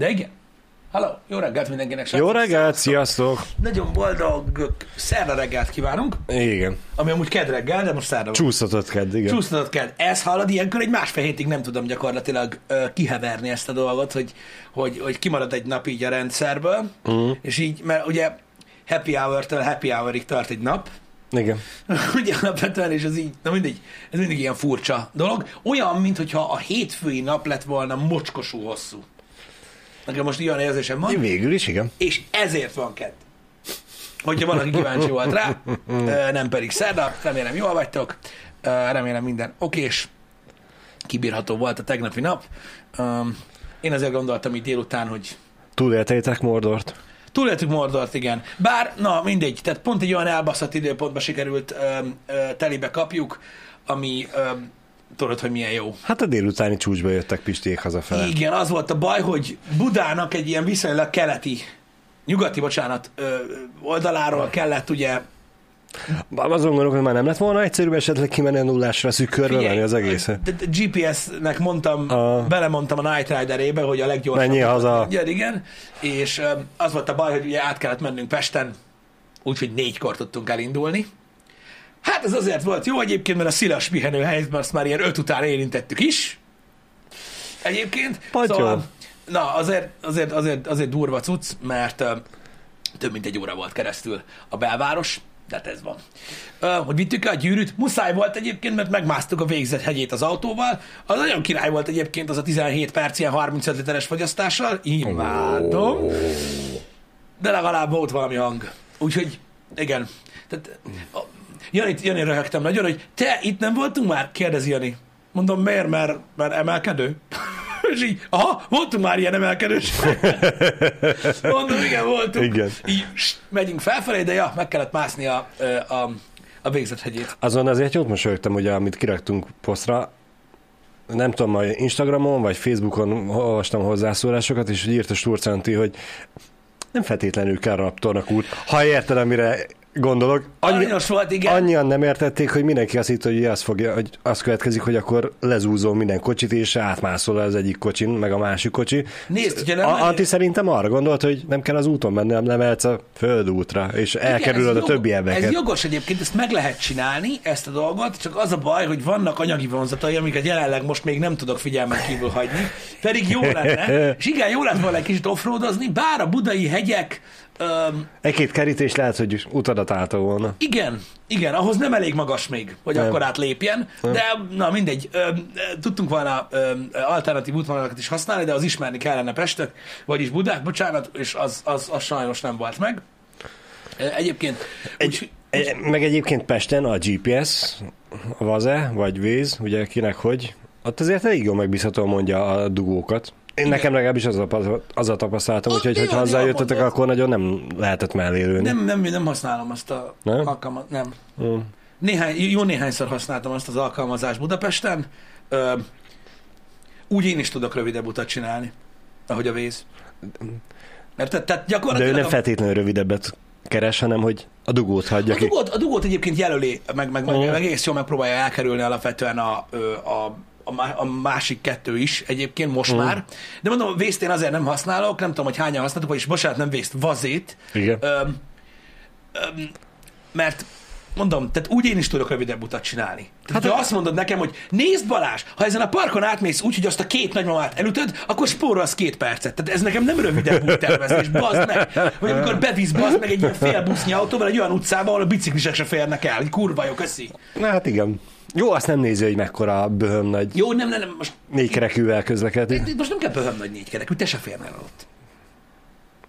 De igen. Halló, jó reggelt mindenkinek. Jó srácok. reggelt, sziasztok! Nagyon boldog szerda reggelt kívánunk, Igen. ami amúgy ked reggel, de most szerda van. Csúszatott kedd, igen. Csúsztatott kell. Ez hallod, ilyenkor egy másfél hétig nem tudom gyakorlatilag ö, kiheverni ezt a dolgot, hogy, hogy, hogy kimarad egy nap így a rendszerből, uh-huh. és így, mert ugye happy hour-től happy hour-ig tart egy nap, Igen. ugye alapvetően, és ez így, na mindegy, ez mindig ilyen furcsa dolog. Olyan, mintha a hétfői nap lett volna mocskosú hosszú. Nekem most ilyen érzésem van. Végül is, igen. és ezért van kedd. Hogyha valaki kíváncsi volt rá, nem pedig szerda, remélem jól vagytok, remélem minden okés, kibírható volt a tegnapi nap. Én azért gondoltam így délután, hogy Túléltétek Mordort? túléltük Mordort, igen. Bár, na mindegy, tehát pont egy olyan elbaszott időpontba sikerült ö, ö, telibe kapjuk, ami ö, tudod, hogy milyen jó. Hát a délutáni csúcsba jöttek Pistiék hazafele. Igen, az volt a baj, hogy Budának egy ilyen viszonylag keleti, nyugati, bocsánat, ö, oldaláról kellett ugye Azon gondolok, hogy már nem lett volna egyszerűbb esetleg kimenni a nullásra, szűk körbe menni az egészet. de- de GPS-nek mondtam, A- belemondtam a Night Riderébe, hogy a leggyorsabb. Menjél haza. Igen, igen, és az volt a baj, hogy ugye át kellett mennünk Pesten, úgyhogy négykor tudtunk elindulni. Hát ez azért volt jó egyébként, mert a szilas pihenőhelyet, mert azt már ilyen öt után érintettük is. Egyébként. Pattyol. na, azért, azért, azért, azért durva cucc, mert ö, több mint egy óra volt keresztül a belváros, de hát ez van. Ö, hogy vittük el a gyűrűt, muszáj volt egyébként, mert megmásztuk a végzett hegyét az autóval. Az nagyon király volt egyébként az a 17 perc ilyen 35 literes fogyasztással. Imádom. De legalább volt valami hang. Úgyhogy, igen. Tehát, Jani, Jani röhögtem nagyon, hogy te itt nem voltunk már? Kérdezi Jani. Mondom, miért? Mert, mert emelkedő. És így, aha, voltunk már ilyen emelkedős. Mondom, igen, voltunk. Igen. Így, ssst, megyünk felfelé, de ja, meg kellett mászni a, a, a végzett hegyét. Azon azért jót mosolyogtam, hogy amit kiraktunk posztra, nem tudom, majd Instagramon vagy Facebookon olvastam hozzászólásokat, és írt a Sturcanti, hogy nem feltétlenül kell raptornak út. Ha érted, amire gondolok. Annyi, volt, igen. annyian nem értették, hogy mindenki azt hitt, hogy az, fogja, hogy az következik, hogy akkor lezúzol minden kocsit, és átmászol az egyik kocsin, meg a másik kocsi. Nézd, hogyha nem A, Anti szerintem arra gondolt, hogy nem kell az úton menni, hanem lemehetsz a földútra, és elkerülöd Igen, a ez többi embereket. Ez jogos egyébként, ezt meg lehet csinálni, ezt a dolgot, csak az a baj, hogy vannak anyagi vonzatai, amiket jelenleg most még nem tudok figyelmen kívül hagyni, pedig jó lenne, és igen, jó lett volna egy kicsit offroadozni, bár a budai hegyek, öm, Egy-két kerítés lehet, hogy utadat állta volna. igen, igen, ahhoz nem elég magas még, hogy Nem. akkor átlépjen, de na mindegy, öm, tudtunk volna öm, alternatív útvonalakat is használni, de az ismerni kellene Pestet, vagyis Budák, bocsánat, és az, az, az sajnos nem volt meg. Egyébként, úgy, Egy, meg egyébként Pesten a GPS, a Vaze, vagy Véz, ugye kinek hogy, ott azért elég jól megbízhatóan mondja a dugókat. Én nekem legalábbis az a, az a tapasztalatom, úgyhogy ha hozzájöttetek, akkor nagyon nem lehetett mellé lőni. Nem, nem, nem használom azt a Nem? alkalmat, nem. Mm. Néhány, jó néhányszor használtam azt az alkalmazást Budapesten. Ö, úgy én is tudok rövidebb utat csinálni, ahogy a víz. Érted? Tehát De ő gyakorlatilag nem a- feltétlenül rövidebbet keres, hanem hogy a dugót hagyja a ki. dugót, a dugót egyébként jelöli, meg, meg, meg, meg egész jól megpróbálja elkerülni alapvetően a, ö, a, a, má- a másik kettő is egyébként most Mhm. már. De mondom, vészt én azért nem használok, nem tudom, hogy hányan használtuk, vagyis bocsánat, nem vészt, vazét. Igen. Öm, öm, mert mondom, tehát úgy én is tudok rövidebb utat csinálni. Tehát, hát, ha azt mondod nekem, hogy nézd Balázs, ha ezen a parkon átmész úgy, hogy azt a két nagymamát elütöd, akkor spórolsz két percet. Tehát ez nekem nem rövidebb úttervezés, bazd meg. Vagy amikor bevisz bazd meg egy ilyen félbusznyi autóval egy olyan utcába, ahol a biciklisek se férnek el. Hogy kurva jó, köszi. Na hát igen. Jó, azt nem nézi, hogy mekkora böhöm nagy Jó, nem, nem, nem, most, négykerekűvel közlekedik. most nem kell böhöm nagy négykerekű, te se férnél el ott.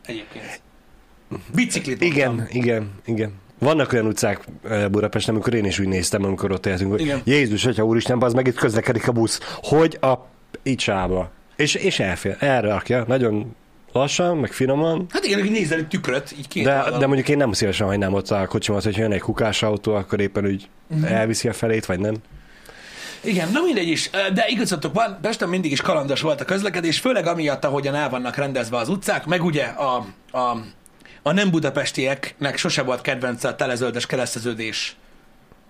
Egyébként. Biciklit mondtam. Igen, igen, igen. Vannak olyan utcák eh, Budapesten, amikor én is úgy néztem, amikor ott éltünk, hogy Igen. Jézus, hogyha úristen, az meg itt közlekedik a busz, hogy a icsába. És, és elfér, elrakja, nagyon lassan, meg finoman, Hát igen, hogy nézel egy tükröt, így két de, de mondjuk én nem szívesen hagynám ott a kocsimat, hogyha jön egy kukás autó, akkor éppen úgy Mhm. elviszi a felét, vagy nem. Igen, na mindegy is, de igazatok van, Pesten mindig is kalandos volt a közlekedés, főleg amiatt, ahogyan el vannak rendezve az utcák, meg ugye a, a, a nem budapestieknek sose volt kedvence a telezöldes kereszteződés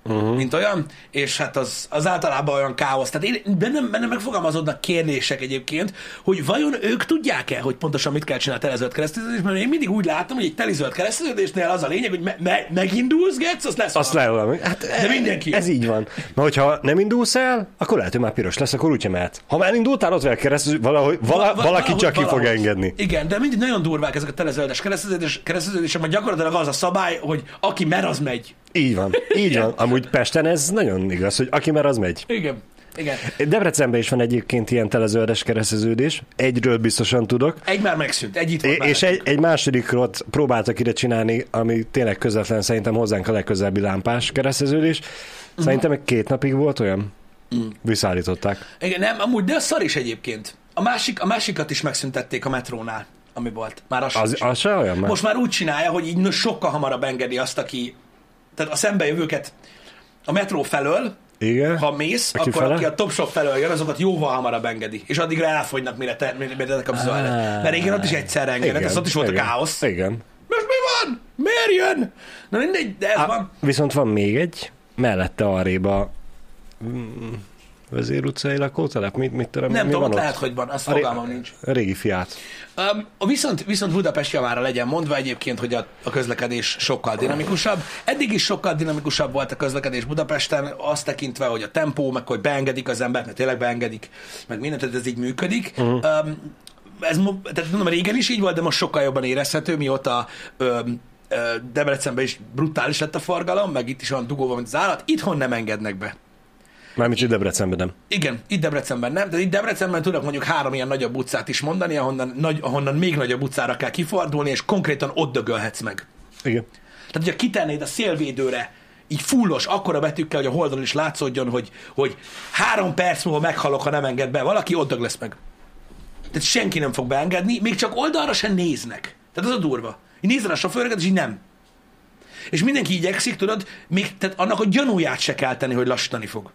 uh-huh. mint olyan, és hát az, az általában olyan káosz. Tehát én, bennem, bennem megfogalmazódnak kérdések egyébként, hogy vajon ők tudják-e, hogy pontosan mit kell csinálni a telezőlt kereszteződés, mert én mindig úgy látom, hogy egy telezőlt kereszteződésnél az a lényeg, hogy me- me- megindulsz, Getsz, az lesz Azt valami. le valami. Hát De mindenki. Ez így van. Mert hogyha nem indulsz el, akkor lehet, hogy már piros lesz, akkor úgyse mehet. Ha már indultál, ott keresztül, valahogy, vala, Va- va- valaki csak ki fog engedni. Igen, de mindig nagyon durvák ezek a telezöldes kereszteződés, kereszteződések, mert gyakorlatilag az a szabály, hogy aki mer, az megy. Így van, így van. Amúgy Pesten ez nagyon igaz, hogy aki már az megy. Igen. Igen. Debrecenben is van egyébként ilyen telezöldes kereszteződés. Egyről biztosan tudok. Egy már megszűnt, egy itt volt és egy, egy másodikot próbáltak ide csinálni, ami tényleg közvetlen szerintem hozzánk a legközelebbi lámpás kereszteződés. Szerintem egy két napig volt olyan. Visszaállították. Igen, nem, amúgy, de a szar is egyébként. A, másik, a másikat is megszüntették a metrónál, ami volt. Már az, Az, az az se olyan már? Most már úgy csinálja, hogy így sokkal hamarabb engedi azt, aki... Tehát a szembejövőket a metró felől, Igen. ha mész, Aki akkor fele? aki a top shop felől jön, azokat jóval hamarabb engedi. És addigra elfogynak, mire te, mire te kapsz ah, Mert régen ott is egyszerre engednek, ez ott is volt igen, a káosz. Igen. Most mi van? Miért jön? Na mindegy, de ez Á, van. viszont van még egy, mellette arréba mm, Vezér utcai lakótelep? Mit, mit tudom, Nem mi tudom, ott lehet, hogy van, az A ré- fogalmam nincs. A régi fiát. Um, viszont, viszont Budapest javára legyen mondva egyébként, hogy a, a közlekedés sokkal dinamikusabb. Eddig is sokkal dinamikusabb volt a közlekedés Budapesten, azt tekintve, hogy a tempó, meg hogy beengedik az embert, mert tényleg beengedik, meg mindent, tehát ez így működik. Uh-huh. Um, ez, tehát mondom, régen is így volt, de most sokkal jobban érezhető, mióta um, Debrecenben is brutális lett a forgalom, meg itt is olyan dugó van, mint az állat. Itthon nem engednek be. Mármint itt Debrecenben nem. Igen, itt Debrecenben nem, de itt Debrecenben tudok mondjuk három ilyen nagyobb utcát is mondani, ahonnan, nagy, ahonnan még nagyobb utcára kell kifordulni, és konkrétan ott dögölhetsz meg. Igen. Tehát, hogyha kitennéd a szélvédőre, így fullos, akkora betűkkel, hogy a holdon is látszódjon, hogy, hogy három perc múlva meghalok, ha nem enged be valaki, ott dög lesz meg. Tehát senki nem fog beengedni, még csak oldalra sem néznek. Tehát az a durva. Így nézed a sofőröket, és így nem. És mindenki igyekszik, tudod, még tehát annak a gyanúját se kell tenni, hogy lassítani fog.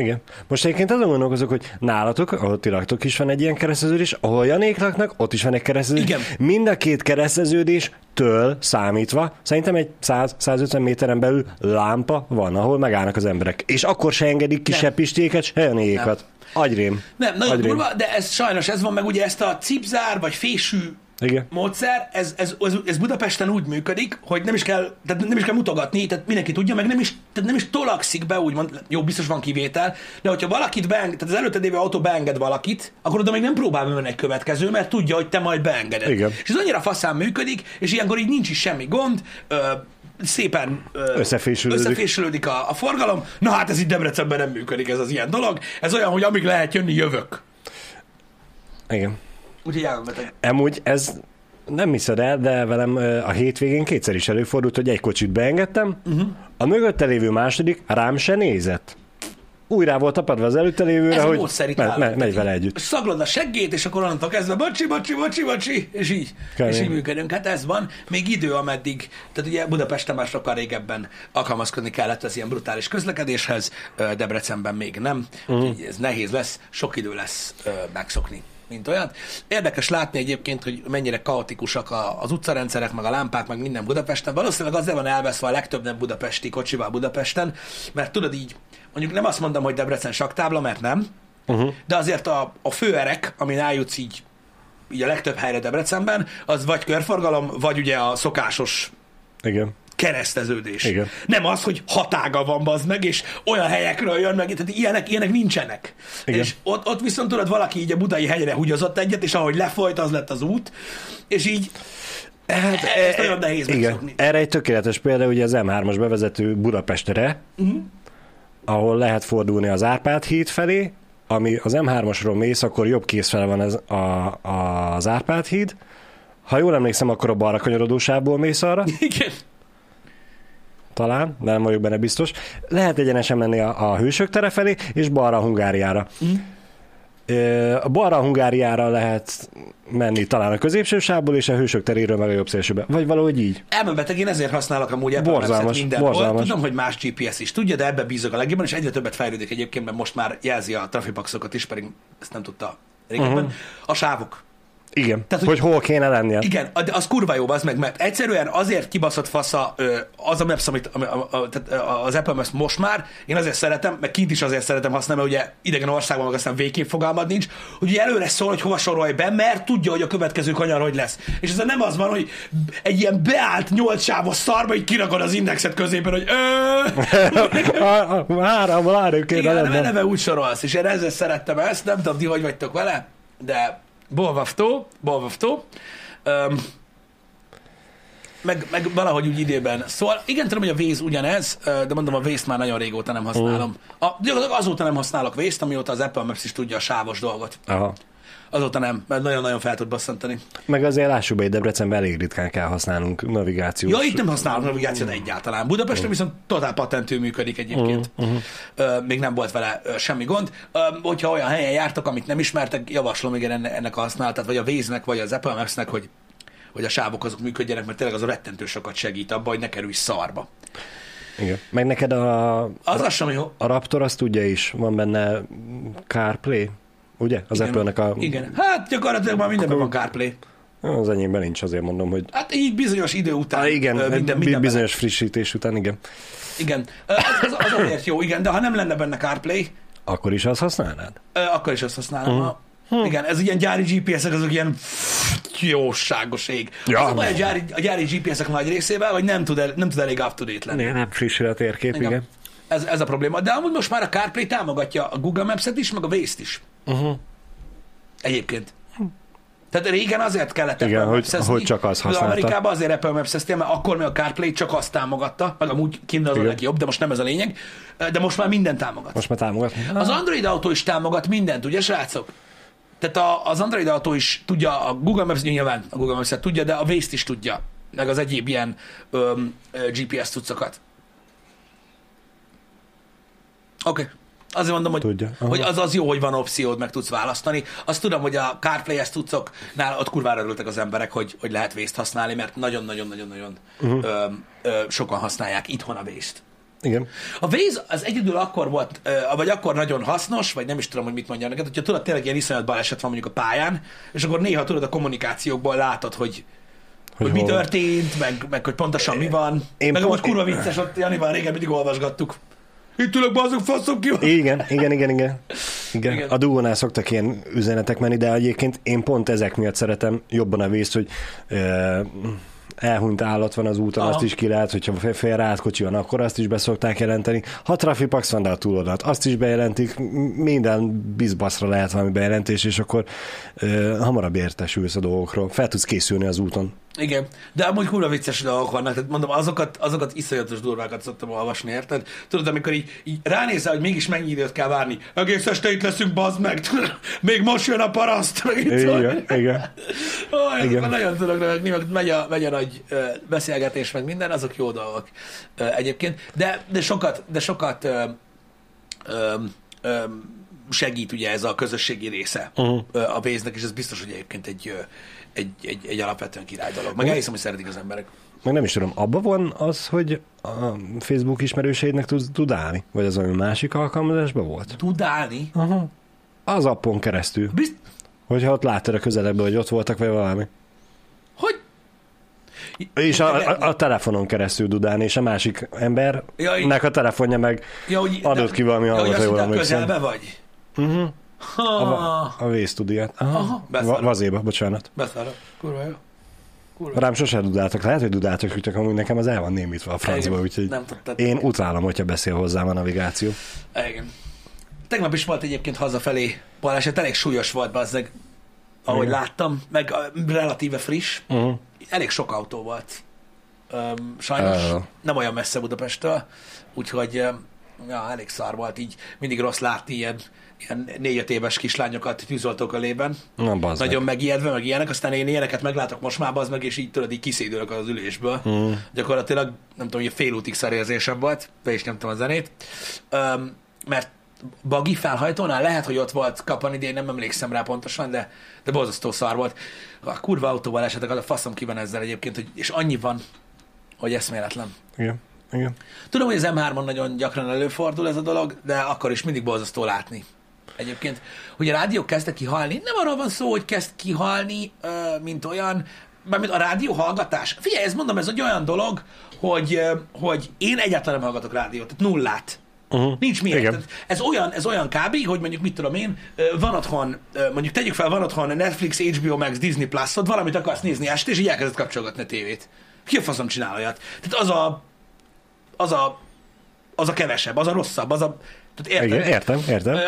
Igen. Most egyébként azon gondolkozok, hogy nálatok, ahol ti laktok is van egy ilyen kereszteződés, ahol Janék laknak, ott is van egy kereszteződés. Igen. Mind a két kereszteződéstől számítva, szerintem egy 100-150 méteren belül lámpa van, ahol megállnak az emberek. És akkor se engedik ki se pistéket, se Janékat. Agyrém. Nem, nagyon Agyrém. durva, de ez sajnos ez van, meg ugye ezt a cipzár vagy fésű Igen. módszer, ez, ez, ez, ez Budapesten úgy működik, hogy nem is kell, tehát nem is kell mutogatni, tehát mindenki tudja, meg nem is, tehát nem is tolakszik be, úgymond, jó, biztos van kivétel, de hogyha valakit beenged, tehát az előtted lévő autó beenged valakit, akkor oda még nem próbál bemenni egy következő, mert tudja, hogy te majd beengeded. Igen. És ez annyira faszán működik, és ilyenkor így nincs is semmi gond, ö, szépen ö, Összefésülődik. összefésülődik a, a forgalom. Na hát ez itt Debrecenben nem működik ez az ilyen dolog. Ez olyan, hogy amíg lehet jönni, jövök. Igen. Úgyhogy elmebeteg. Amúgy ez nem hiszed el, de velem a hétvégén kétszer is előfordult, hogy egy kocsit beengedtem, uh-huh. a mögötte lévő második rám se nézett. Újra volt tapadva az előtte lévőre, Ez hogy me- me- megy vele együtt. Szaglod a seggét, és akkor onnantól kezdve bocsi, bocsi, bocsi, bocsi, és így, Kemény. és így működünk. Hát ez van. Még idő, ameddig, tehát ugye Budapesten már sokkal régebben alkalmazkodni kellett az ilyen brutális közlekedéshez, Debrecenben még nem. Uh-huh. Ez nehéz lesz, sok idő lesz megszokni mint olyan. Érdekes látni egyébként, hogy mennyire kaotikusak a, az utcarendszerek, meg a lámpák, meg minden Budapesten. Valószínűleg azért van elveszve a legtöbb nem budapesti kocsival Budapesten, mert tudod így, mondjuk nem azt mondom, hogy Debrecen saktábla, mert nem, uh-huh. de azért a, a főerek, amin eljutsz így, így a legtöbb helyre Debrecenben, az vagy körforgalom, vagy ugye a szokásos Igen. Kereszteződés. Igen. Nem az, hogy hatága van, bazd meg, és olyan helyekről jön meg, tehát ilyenek, ilyenek nincsenek. Igen. És ott, ott viszont tudod, valaki így a budai hegyre húgyozott egyet, és ahogy lefolyt, az lett az út, és így hát, ezt nagyon nehéz Igen. megszokni. Erre egy tökéletes példa, ugye az M3-as bevezető Budapestre, uh-huh. ahol lehet fordulni az Árpád híd felé, ami az M3-asról mész, akkor jobb kézfele van ez a, a, az Árpád híd. Ha jól emlékszem, akkor a balra kanyarodó sávból mész arra, Igen. Talán, de nem vagyok benne biztos. Lehet egyenesen menni a, a Hősök tere felé, és balra a Hungáriára. Mm. A balra a Hungáriára lehet menni talán a középső sávból, és a Hősök teréről meg a jobb szélsőbe. Vagy valahogy így. Elmebeteg, én ezért használok amúgy ebben Borzalmas, a mindenhol. borzalmas. Tudom, hogy más GPS is tudja, de ebbe bízok a legjobban, és egyre többet fejlődik egyébként, mert most már jelzi a trafipaxokat is, pedig ezt nem tudta régebben. Uh-huh. A sávok. Igen, Tehát, hogy, hogy hol kéne lennie. Igen, de az kurva jó, az meg, mert egyszerűen azért kibaszott fasza az a Maps, amit ami, a, a, tehát az Apple Maps most már, én azért szeretem, meg kint is azért szeretem használni, mert ugye idegen országban meg aztán végképp fogalmad nincs, hogy előre szól, hogy hova sorolj be, mert tudja, hogy a következő kanyar hogy lesz. És ez nem az van, hogy egy ilyen beállt nyolc sávos szarba, így kirakod az indexet középen, hogy Három, három kéne Igen, eleve úgy sorolsz, és én ezzel szerettem ezt, nem tudom, ti hogy vagytok vele, de bolvaftó, bolvaftó. Um, meg, meg valahogy úgy időben. Szóval igen, tudom, hogy a Waze ugyanez, de mondom, a Waze-t már nagyon régóta nem használom. A, gyakorlatilag azóta nem használok Waze-t, amióta az Apple Maps is tudja a sávos dolgot. Aha. Azóta nem, mert nagyon-nagyon fel tud basszantani. Meg azért lássuk be, hogy Debrecenben elég ritkán kell használnunk navigációs. Ja, itt nem használok navigációt egyáltalán. Budapesten viszont totál patentű működik egyébként. Ö, Még nem volt vele ö, semmi gond. Ö, Hogyha olyan helyen jártok, amit nem ismertek, javaslom igen enne- ennek a használatát, vagy a Waze-nek, vagy az Apple Maps-nek, hogy, hogy a sávok azok működjenek, mert tényleg az a rettentő sokat segít abban, hogy ne kerülj szarba. Igen. Meg neked a, Az sem jó. a Raptor azt tudja is, van benne CarPlay, ugye? Az Igen. Apple-nek a... Igen. Hát gyakorlatilag már mindenben van CarPlay. Az enyémben nincs, azért mondom, hogy... Hát így bizonyos idő után. Ah, igen, minden, mindenben. bizonyos frissítés után, igen. Igen. Az, az, az azért jó, igen, de ha nem lenne benne CarPlay, Akkor is azt használnád? Akkor is azt használom. Mhm. Uh-huh. Igen, ez ilyen gyári GPS-ek, azok ilyen jóságos ég. Ja. Az a baj a gyári, a gyári GPS-ek nagy részével, hogy nem tud, el, nem tud elég up-to-date lenni. Nem, nem frissül a térkép, igen. igen. Ez, ez a probléma. De amúgy most már a CarPlay támogatja a Google Maps-et is, meg a Waze-t is. Uh-huh. Egyébként. Tehát régen azért kellett Igen, Apple hogy- hogy csak az de használta. Amerikában azért Apple maps mert akkor még a CarPlay csak azt támogatta, meg amúgy kint az a Igen. legjobb, de most nem ez a lényeg. De most már minden támogat. Most már támogatni? Az Android autó is támogat mindent, ugye srácok? Tehát a, az Android autó is tudja, a Google Maps nyilván a Google Maps-et tudja, de a Waze-t is tudja, meg az egyéb ilyen öm, GPS cuccokat. Oké. Okay. Azért mondom, hogy, Tudja. Aha. hogy az az jó, hogy van opciód, meg tudsz választani. Azt tudom, hogy a CarPlay-es cuccoknál ott kurvára örültek az emberek, hogy, hogy lehet Waze-t használni, mert nagyon-nagyon-nagyon-nagyon uh-huh. ö, ö, sokan használják itthon a Waze-t. Igen. A Waze az egyedül akkor volt, vagy akkor nagyon hasznos, vagy nem is tudom, hogy mit mondjam neked, hogyha tudod, tényleg ilyen iszonyat baleset van mondjuk a pályán, és akkor néha tudod a kommunikációkból látod, hogy, hogy, hogy mi történt, meg, meg hogy pontosan mi van. Én meg pont- most kurva vicces, ott Janival régen mindig olvasgattuk. Itt ülök, bazok, faszom ki van. Igen, igen, igen, igen. Igen. Igen. A Duónál szoktak ilyen üzenetek menni, de egyébként én pont ezek miatt szeretem jobban a vészt, hogy ö, elhunyt állat van az úton, Aha. azt is ki lehet, hogyha fél- félreállt kocsi van, akkor azt is be szokták jelenteni. Ha trafipax van, de a túlodat, azt is bejelentik, minden bizbaszra lehet valami bejelentés, és akkor ö, hamarabb értesülsz a dolgokról. Fel tudsz készülni az úton. Igen, de amúgy kurva vicces dolgok vannak, tehát mondom, azokat, azokat iszonyatos durvákat szoktam olvasni, érted? Tudod, amikor így, így ránézel, hogy mégis mennyi időt kell várni, egész este itt leszünk, bazd meg, tudod, még most jön a paraszt, meg itt Igen, igen. Oh, Igen. Nagyon tudok röhögni, meg megy a, megy a nagy ö, beszélgetés, meg minden, azok jó dolgok ö, egyébként. De, de sokat, de sokat ö, ö, ö, segít ugye ez a közösségi része Uh-huh. a pénznek, és ez biztos, hogy egyébként egy, ö, egy, egy, egy alapvetően király dolog. Meg elhiszem, hogy szeretik az emberek. Meg nem is tudom, abban van az, hogy a Facebook ismerőseidnek tud, tud állni? Vagy az olyan másik alkalmazásban volt? Tud állni. Aha. Az appon keresztül. Bizt, Hogyha ott láttad a közelebben, hogy ott voltak, vagy valami. hogy? És a, a, a telefonon keresztül dudálni, és a másik embernek Ja, a telefonja meg Ja, hogy, adott ki valami ja, hangot, ha jól emlékszem. közelbe vagy? Uh-huh. A, a vésztudiát. Aha. Aha, vazéba, bocsánat. Beszarok. Kurva jó. Kurva Rám sose dudáltak. Lehet, hogy dudáltak, hogy amúgy nekem az el van némítva a francba, Igen, úgyhogy Nem tudtad. én utálom, hogyha beszél hozzám a navigáció. Igen. Tegnap is volt egyébként hazafelé baleset, elég súlyos volt bazzeg, ahogy Igen. láttam, meg relatíve friss. Uh-huh. Elég sok autó volt. Öm, sajnos Ah. nem olyan messze Budapesttől, úgyhogy ja, elég szar volt így. Mindig rossz látni ilyen, ilyen négy-öt éves kislányokat tűzoltók ölében. Na, bazd Nagyon megijedve, meg ilyenek, aztán én ilyeneket meglátok most már, az meg, és így tudod, így kiszédülök az ülésből. Mm. Gyakorlatilag, nem tudom, hogy fél útig szarérzésem volt, be is nyomtam a zenét, Öm, mert bagi felhajtónál lehet, hogy ott volt kapan idén, nem emlékszem rá pontosan, de, de borzasztó szar volt. A kurva autóval esetek, az a faszom ki van ezzel egyébként, hogy, és annyi van, hogy eszméletlen. Igen. Igen. Tudom, hogy az M3-on nagyon gyakran előfordul ez a dolog, de akkor is mindig borzasztó látni. Egyébként, hogy a rádió kezdte kihalni. Nem arról van szó, hogy kezd kihalni, mint olyan, mármint a rádió hallgatás. Figyelj, ez mondom, ez egy olyan dolog, hogy, hogy én egyáltalán nem hallgatok rádiót, tehát nullát. Uh-huh. Nincs miért. Igen. Tehát Ez olyan, ez olyan kb., hogy mondjuk mit tudom én, van otthon, mondjuk tegyük fel, van otthon Netflix, HBO Max, Disney Plus-od, valamit akarsz nézni este, és így elkezded kapcsolgatni a tévét. Ki a faszom csinál olyat? Tehát az a, az a, az a kevesebb, az a rosszabb, az a, tehát érted? Igen, értem, értem.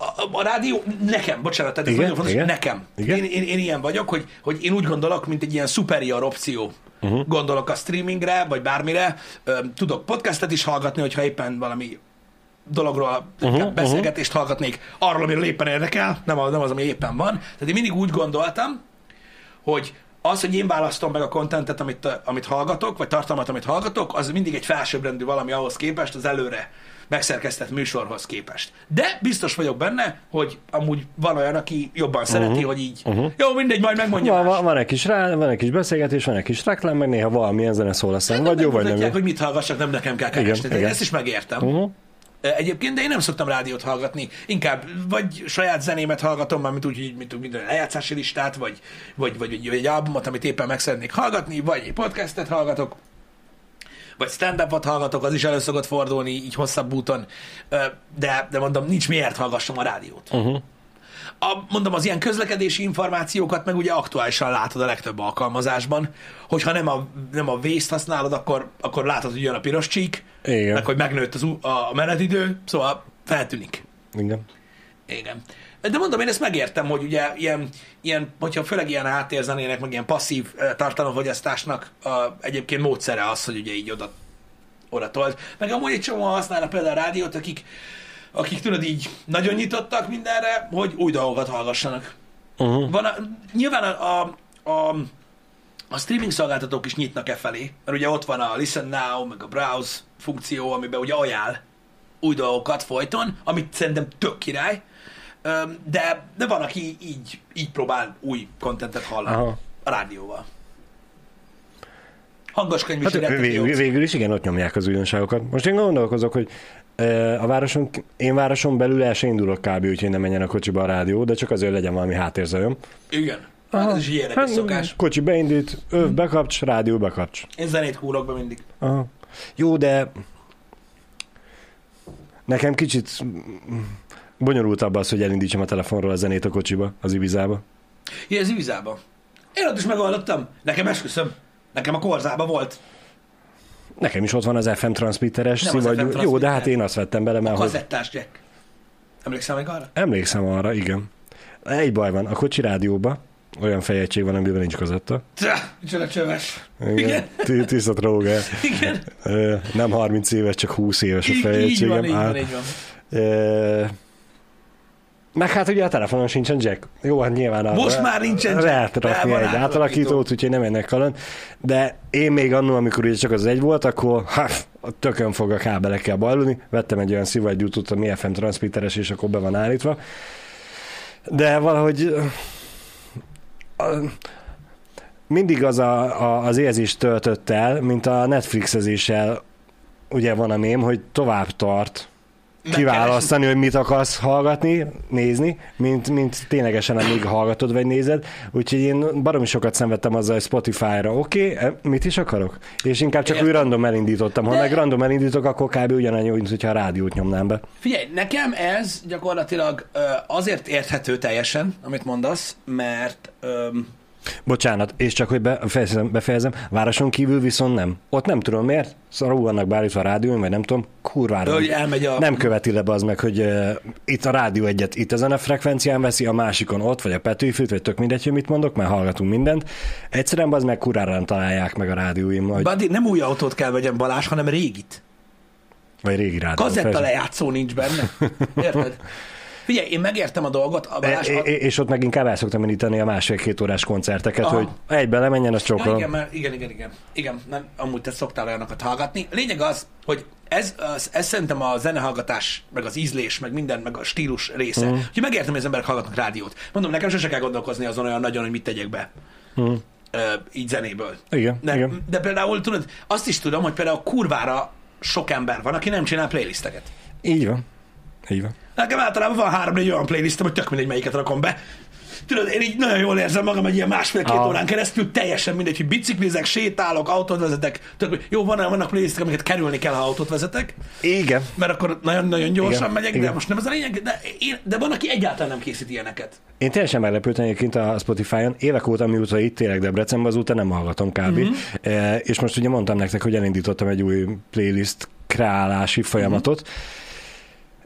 A, a, rádió nekem, bocsánat, tehát ez Igen, nagyon fontos, igen. nekem. Igen. Én, én, én, ilyen vagyok, hogy, hogy én úgy gondolok, mint egy ilyen superior opció. Uh-huh. Gondolok a streamingre, vagy bármire. Tudok podcastet is hallgatni, hogyha éppen valami dologról uh-huh, beszélgetést uh-huh. hallgatnék, arról, amiről éppen érdekel, nem az, nem az, ami éppen van. Tehát én mindig úgy gondoltam, hogy az, hogy én választom meg a kontentet, amit, amit hallgatok, vagy tartalmat, amit hallgatok, az mindig egy felsőbbrendű valami ahhoz képest, az előre megszerkesztett műsorhoz képest. De biztos vagyok benne, hogy amúgy van olyan, aki jobban szereti, uh-huh. hogy így, uh-huh. jó, mindegy, majd megmondja Van, van, van, egy kis rá, van egy kis beszélgetés, van egy kis reklám, meg néha valamilyen zene szól a szem, vagy jó, vagy nem hogy mit hallgassak, nem nekem kell keresni. Igen, igen. Ezt is megértem. Uh-huh. Egyébként, de én nem szoktam rádiót hallgatni. Inkább vagy saját zenémet hallgatom, mármint úgy, hogy mint minden lejátszási listát, vagy, vagy, vagy, vagy egy albumot, amit éppen meg szeretnék hallgatni, vagy egy podcastet hallgatok, vagy stand-upot hallgatok, az is elő szokott fordulni így hosszabb úton, de, de mondom, nincs miért hallgassam a rádiót. Uh-huh. A, mondom, az ilyen közlekedési információkat meg ugye aktuálisan látod a legtöbb alkalmazásban, hogyha nem a, nem a vészt használod, akkor, akkor látod, hogy jön a piros csík, Igen. meg hogy megnőtt az, a menetidő, szóval feltűnik. Igen. Igen. De mondom, én ezt megértem, hogy ugye ilyen, ilyen hogyha főleg ilyen háttérzenének, meg ilyen passzív tartalomfogyasztásnak a, egyébként módszere az, hogy ugye így oda, oda tolt. Meg amúgy egy csomó használnak például a rádiót, akik, akik tudod így nagyon nyitottak mindenre, hogy új dolgokat hallgassanak. Uh-huh. Van a, nyilván a, a, a, a streaming szolgáltatók is nyitnak e felé, mert ugye ott van a Listen Now, meg a Browse funkció, amiben ugye ajánl új dolgokat folyton, amit szerintem tök király, de, de van, aki így, így próbál új kontentet hallani Aha. a rádióval. Hangos könyv is Hát rettentő végül, is igen, ott nyomják az újdonságokat. Most én gondolkozok, hogy a városon, én városon belül el se indulok kb. úgyhogy ne menjen a kocsiba a rádió, de csak azért legyen valami háttérzajom. Igen. Hát ez is ilyen egy szokás. Kocsi beindít, öv bekapcs, rádió bekapcs. Én zenét húrok be mindig. Aha. Jó, de nekem kicsit bonyolultabb az, hogy elindítsam a telefonról a zenét a kocsiba, az Ibizába. Ja, ez Ibizába. Én ott is megoldottam. Nekem esküszöm. Nekem a korzába volt. Nekem is ott van az FM transmitteres szín, vagy FM jó, de hát én azt vettem bele, A mert hogy kazettás jack. Emlékszel meg arra? emlékszem arra, igen. Egy baj van, a kocsi rádióba olyan fejegység van, amiben nincs kazetta. Micsoda csöves. Igen. Igen. Ti- Tiszta tróger. Igen. Nem 30 éves, csak 20 éves a Így, így fejegységem. van, így van, így van. Meg hát ugye a telefonon sincsen jack. Jó, hát nyilván arra Most már nincsen jack. Lehet rakni egy átalakító. átalakítót, úgyhogy nem ennek kaland. De én még annól, amikor ugye csak az egy volt, akkor ha, a tökön fog a kábelekkel bajlulni. Vettem egy olyan szivagyútot, ami FM transmitteres, és akkor be van állítva. De valahogy a- mindig az a, a, az érzés töltött el, mint a Netflixezéssel ugye van a mém, hogy tovább tart kiválasztani, hogy mit akarsz hallgatni, nézni, mint, mint ténylegesen amíg hallgatod vagy nézed. Úgyhogy én baromi sokat szenvedtem azzal, hogy Spotify-ra, oké, okay, mit is akarok? És inkább csak Értem. úgy random elindítottam. Ha De- meg random elindítok, akkor kb. ugyanannyi, mint hogyha a rádiót nyomnám be. Figyelj, nekem ez gyakorlatilag azért érthető teljesen, amit mondasz, mert öm, Bocsánat, és csak hogy befejezem, befejezem, városon kívül viszont nem. Ott nem tudom miért, szarul vannak beállítva a rádión, vagy nem tudom, kurvára. hogy elmegy a... Nem követi le az meg, hogy uh, itt a rádió egyet itt ezen a frekvencián veszi, a másikon ott, vagy a Petőfit, vagy tök mindegy, hogy mit mondok, mert hallgatunk mindent. Egyszerűen az meg kurvára nem találják meg a rádióim, vagy, Badi, nem új autót kell vegyem Balázs, hanem régit. vagy régi rádió. Kazetta lejátszó nincs benne. Érted? Figyelj, én megértem a dolgot, a Balázs... E- és ott meg inkább el szoktam indítani a másfél-két órás koncerteket, Aha. hogy egybe lemenjen, az Ja, csokol. igen, mert, igen, igen, igen. Igen, nem, amúgy te szoktál olyanokat hallgatni. Lényeg az, hogy ez, az, ez szerintem a zenehallgatás, meg az ízlés, meg minden, meg a stílus része. Mm. Úgyhogy megértem, hogy az emberek hallgatnak rádiót. Mondom, nekem sose kell gondolkozni azon olyan nagyon, hogy mit tegyek be. Mm. Így zenéből. Igen, De, igen. de például tudod, azt is tudom, hogy például kurvára sok ember van, aki nem csinál playlisteket. Így van. Így van. Nekem általában van három-négy olyan playlistem, hogy tök mindegy, melyiket rakom be. Tudod, én így nagyon jól érzem magam egy ilyen másfél-két órán keresztül, teljesen mindegy, hogy biciklizek, sétálok, autót vezetek. Tök, jó, van, vannak playlistek, amiket kerülni kell, ha autót vezetek, Igen. mert akkor nagyon-nagyon gyorsan Igen, megyek, de igen. most nem ez a lényeg, de, én, de van, aki egyáltalán nem készít ilyeneket. Én teljesen meglepődtem egyébként a Spotify-on. Évek óta, mióta itt élek Debrecenben, azóta nem hallgatom kb. Mhm. Mm-hmm. E, és most ugye mondtam nektek, hogy elindítottam egy új playlist kreálási folyamatot. Mhm. Mm-hmm.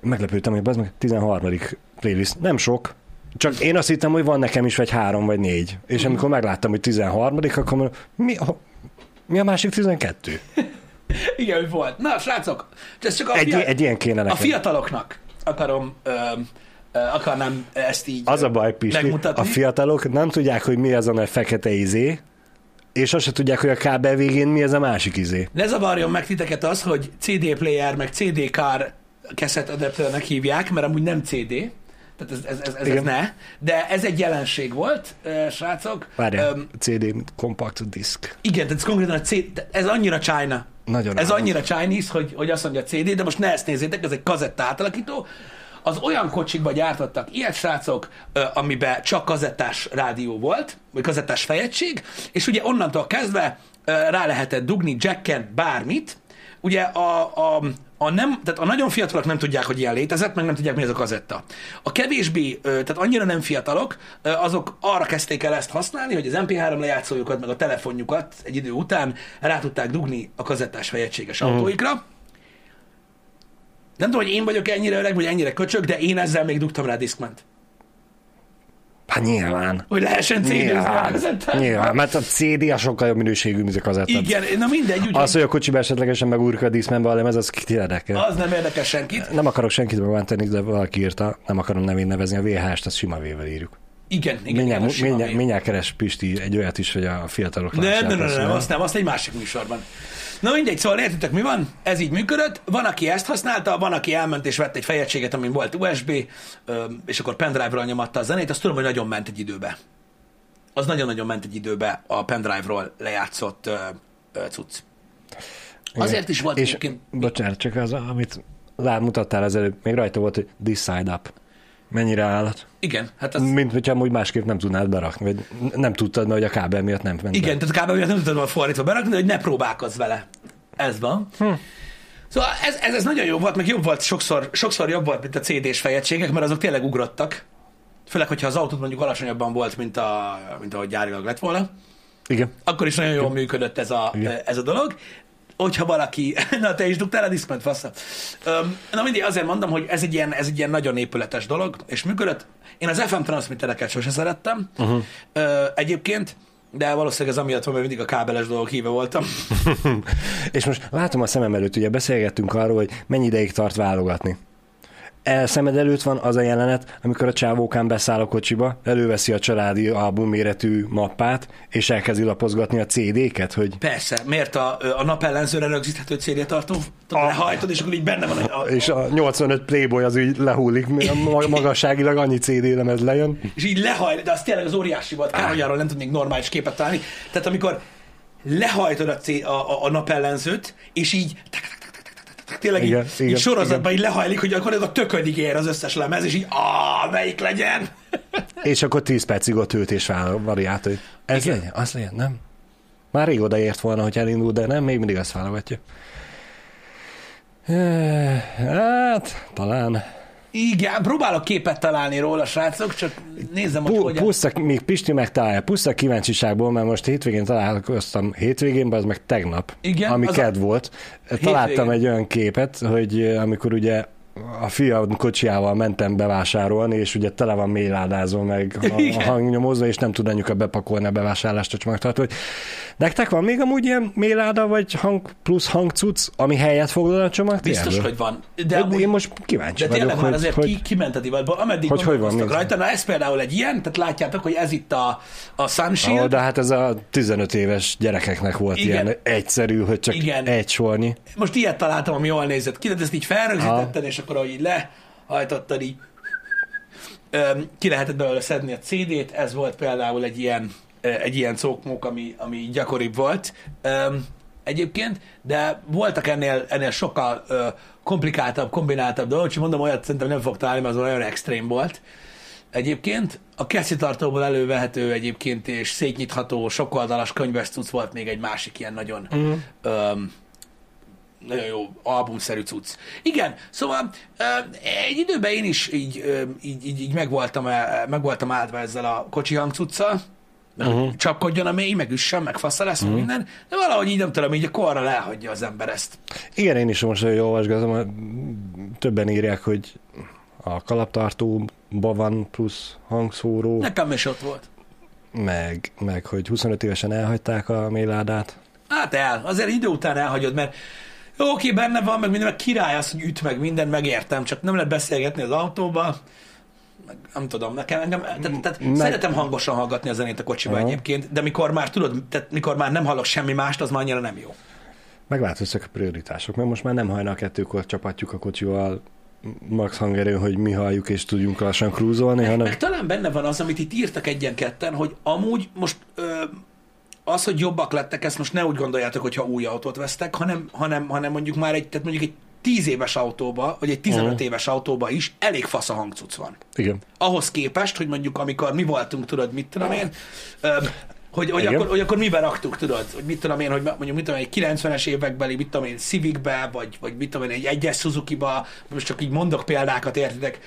Meglepődtem, hogy az meg 13. playlist. Nem sok, csak én azt hittem, hogy van nekem is vagy három vagy négy. És Mhm. amikor megláttam, hogy 13. akkor mondom, mi, a- mi a másik 12? Igen, volt. Na, srácok, ez csak a, Egy, fia- egy ilyen kéne a nekem. fiataloknak akarom, ö, ö, akarnám ezt így Az a baj, Pisti, megmutatni. a fiatalok nem tudják, hogy mi az a fekete izé, és azt se tudják, hogy a kábel végén mi ez a másik izé. Ne zavarjon meg titeket az, hogy CD player, meg CD car cassette adapternek hívják, mert amúgy nem CD. Tehát ez, ez, ez, ez, ez ne. De ez egy jelenség volt, srácok. Várjál, Öm, CD, compact disk. igen, tehát ez konkrétan a CD, ez annyira China. Nagyon Ez állat. annyira Chinese, hogy, hogy azt mondja CD, de most ne ezt nézzétek, ez egy kazetta átalakító. Az olyan kocsikba gyártottak ilyet, srácok, amiben csak kazettás rádió volt, vagy kazettás fejegység, és ugye onnantól kezdve rá lehetett dugni jacken bármit. Ugye a, a, a, nem, tehát a nagyon fiatalok nem tudják, hogy ilyen létezett, meg nem tudják, mi ez a kazetta. A kevésbé, tehát annyira nem fiatalok, azok arra kezdték el ezt használni, hogy az MP3 lejátszójukat, meg a telefonjukat egy idő után rá tudták dugni a kazettás fejegységes autóikra. Nem tudom, hogy én vagyok ennyire öreg, vagy ennyire köcsög, de én ezzel még dugtam rá diszkment. Hát nyilván. Hogy lehessen CD-zni a Nyilván, kazettát. nyilván, mert a CD a sokkal jobb minőségű, mint a kazetta. Igen, na mindegy, úgyhogy Az, hogy a kocsiba esetlegesen megúrka a díszmenbe a lemez, az kit érdekel. az nem érdekel senkit. Nem akarok senkit megbántani, de valaki írta, nem akarom nevén nevezni, a VHS-t, azt sima vével írjuk. Igen, igen, Mindjárt, a mindjárt, keres Pisti egy olyat is, hogy a fiatalok Nem, nem, nem, nem, azt nem, azt egy másik műsorban. Na mindegy, szóval értitek, mi van? Ez így működött. Van, aki ezt használta, van, aki elment és vett egy fejegységet, amin volt USB, és akkor pendrive-ral nyomatta a zenét. Azt tudom, hogy nagyon ment egy időbe. Az nagyon-nagyon ment egy időbe a pendrive-ról lejátszott cucc. Igen. Azért is volt és, egyébként... Bocsánat, csak az, amit lá, mutattál az előbb, még rajta volt, hogy this side up. Mennyire állat. Igen, hát az... Mint hogyha amúgy másképp nem tudnád berakni, vagy nem tudtad, hogy a kábel miatt nem ment Igen, be. tehát kb. miatt nem tudtam volna fordítva berakni, hogy ne próbálkozz vele. Ez van. Hm. Szóval ez, ez, ez, nagyon jó volt, meg jobb volt, sokszor, sokszor jobb volt, mint a CD-s fejegységek, mert azok tényleg ugrottak. Főleg, hogyha az autót mondjuk alacsonyabban volt, mint, a, mint ahogy gyárilag lett volna. Igen. Akkor is nagyon jól működött ez a, Igen. ez a dolog. Hogyha valaki, na te is dugtál a diszkment, fassa. Öm, na mindig azért mondom, hogy ez egy, ilyen, ez egy ilyen nagyon épületes dolog, és működött. Én az FM transmittereket sose szerettem uh-huh. Ö, egyébként, de valószínűleg ez amiatt van, mert mindig a kábeles dolgok híve voltam. És most látom a szemem előtt, ugye beszélgettünk arról, hogy mennyi ideig tart válogatni. El szemed előtt van az a jelenet, amikor a csávókán beszáll a kocsiba, előveszi a családi album méretű mappát, és elkezdi lapozgatni a CD-ket, hogy Persze, miért a, a napellenzőre rögzíthető CD tartó? Lehajtod, és akkor így benne van. A, a, és a 85 Playboy az úgy lehullik, ma- magasságilag annyi CD lemez lejön. és így lehajt, de az tényleg az óriási volt, kár, hogy arról nem tudnék normális képet találni. Tehát amikor lehajtod a, C- a, a, a napellenzőt, és így tak, tak, tak, tényleg Igen, így, igen, így sorozatban így lehajlik, hogy akkor ez a töködig ér az összes lemez, és így, ah, melyik legyen? És akkor 10 percig ott ült és variált, hogy ez Igen. legyen, az legyen, nem? Már rég odaért volna, hogy elindul, de nem, még mindig azt válogatja. Hát, talán. Igen, próbálok képet találni róla, srácok, csak nézzem, hogy Pu- hogy... puszta, még Pisti megtalálja, puszta kíváncsiságból, mert most hétvégén találkoztam, hétvégén, az meg tegnap, Igen, ami az a- volt. Találtam Hétvégén. egy olyan képet, hogy eh, amikor ugye a fiam kocsiával mentem bevásárolni, és ugye tele van mélyládázó, meg a, a Igen. hangnyomozó, és nem tud anyuka bepakolni a bevásárlást a csomagtartó, hogy nektek van még amúgy ilyen mélyláda, vagy hang plusz hangcuc, ami helyet foglal a csomagtérbe? Biztos, hogy van. De, amúgy, én most kíváncsi de tényleg vagyok, már hogy, azért hogy, ki, kiment a divatból, ameddig hogy hogy van rajta. Na ez például egy ilyen, tehát látjátok, hogy ez itt a, a Sunshield. Ó, de hát ez a 15 éves gyerekeknek volt Igen. ilyen egyszerű, hogy csak Igen. egy sornyi. Most ilyet találtam, ami jól nézett ki, de ezt így felrögzítetted, és akkor ahogy így lehajtottad, így ki lehetett belőle szedni a CD-t, ez volt például egy ilyen, egy ilyen cókmók, ami, ami gyakoribb volt. Egyébként, de voltak ennél, ennél sokkal komplikáltabb, kombináltabb dolgok, és mondom, olyat szerintem nem fog találni, mert az olyan extrém volt. Egyébként a tartóból elővehető egyébként és szétnyitható sokoldalas könyvesztuc volt még egy másik ilyen nagyon Mm. öm, nagyon jó albumszerű cucc. Igen, szóval egy időben én is így, így, így, így meg, voltam, el- meg voltam áldva ezzel a kocsi hangcuccal, uh-huh. csapkodjon a mély, meg üssön, meg fasza lesz, uh-huh. minden, de valahogy így nem tudom, így a korra elhagyja az ember ezt. Igen, én is most, hogy olvasgatom, többen írják, hogy a kalaptartóban van plusz hangszóró, Nekem is ott volt. meg, meg hogy 25 évesen elhagyták a méládát. Hát el, azért idő után elhagyod, mert oké, benne van, meg minden, meg király az, hogy üt meg minden, megértem, csak nem lehet beszélgetni az autóba, meg nem tudom, nekem, engem, tehát, tehát Meg- szeretem hangosan hallgatni a zenét a kocsiba Aha. egyébként, de mikor már tudod, tehát mikor már nem hallok semmi mást, az már annyira nem jó. Megváltoztak a prioritások, mert most már nem hajnal kettőkor csapatjuk a kocsival max hangerő, hogy mi halljuk és tudjunk lassan krúzolni, hanem Meg talán benne van az, amit itt írtak egyen-ketten, hogy amúgy most ö, az, hogy jobbak lettek, ezt most ne úgy gondoljátok, hogyha új autót vesztek, hanem, hanem, hanem mondjuk már egy, tehát mondjuk egy 10 éves autóba, vagy egy 15 Mhm. éves autóba is elég fasz a hangcuc van. igen. ahhoz képest, hogy mondjuk amikor mi voltunk, tudod, mit tudom én, ö, hogy, hogy, Igen. akkor, hogy akkor miben raktuk, tudod, hogy mit tudom én, hogy mondjuk mit tudom én, egy 90-es évekbeli, mit tudom én, Civicbe, vagy, vagy mit tudom én, egy egyes Suzuki-ba, most csak így mondok példákat, értitek,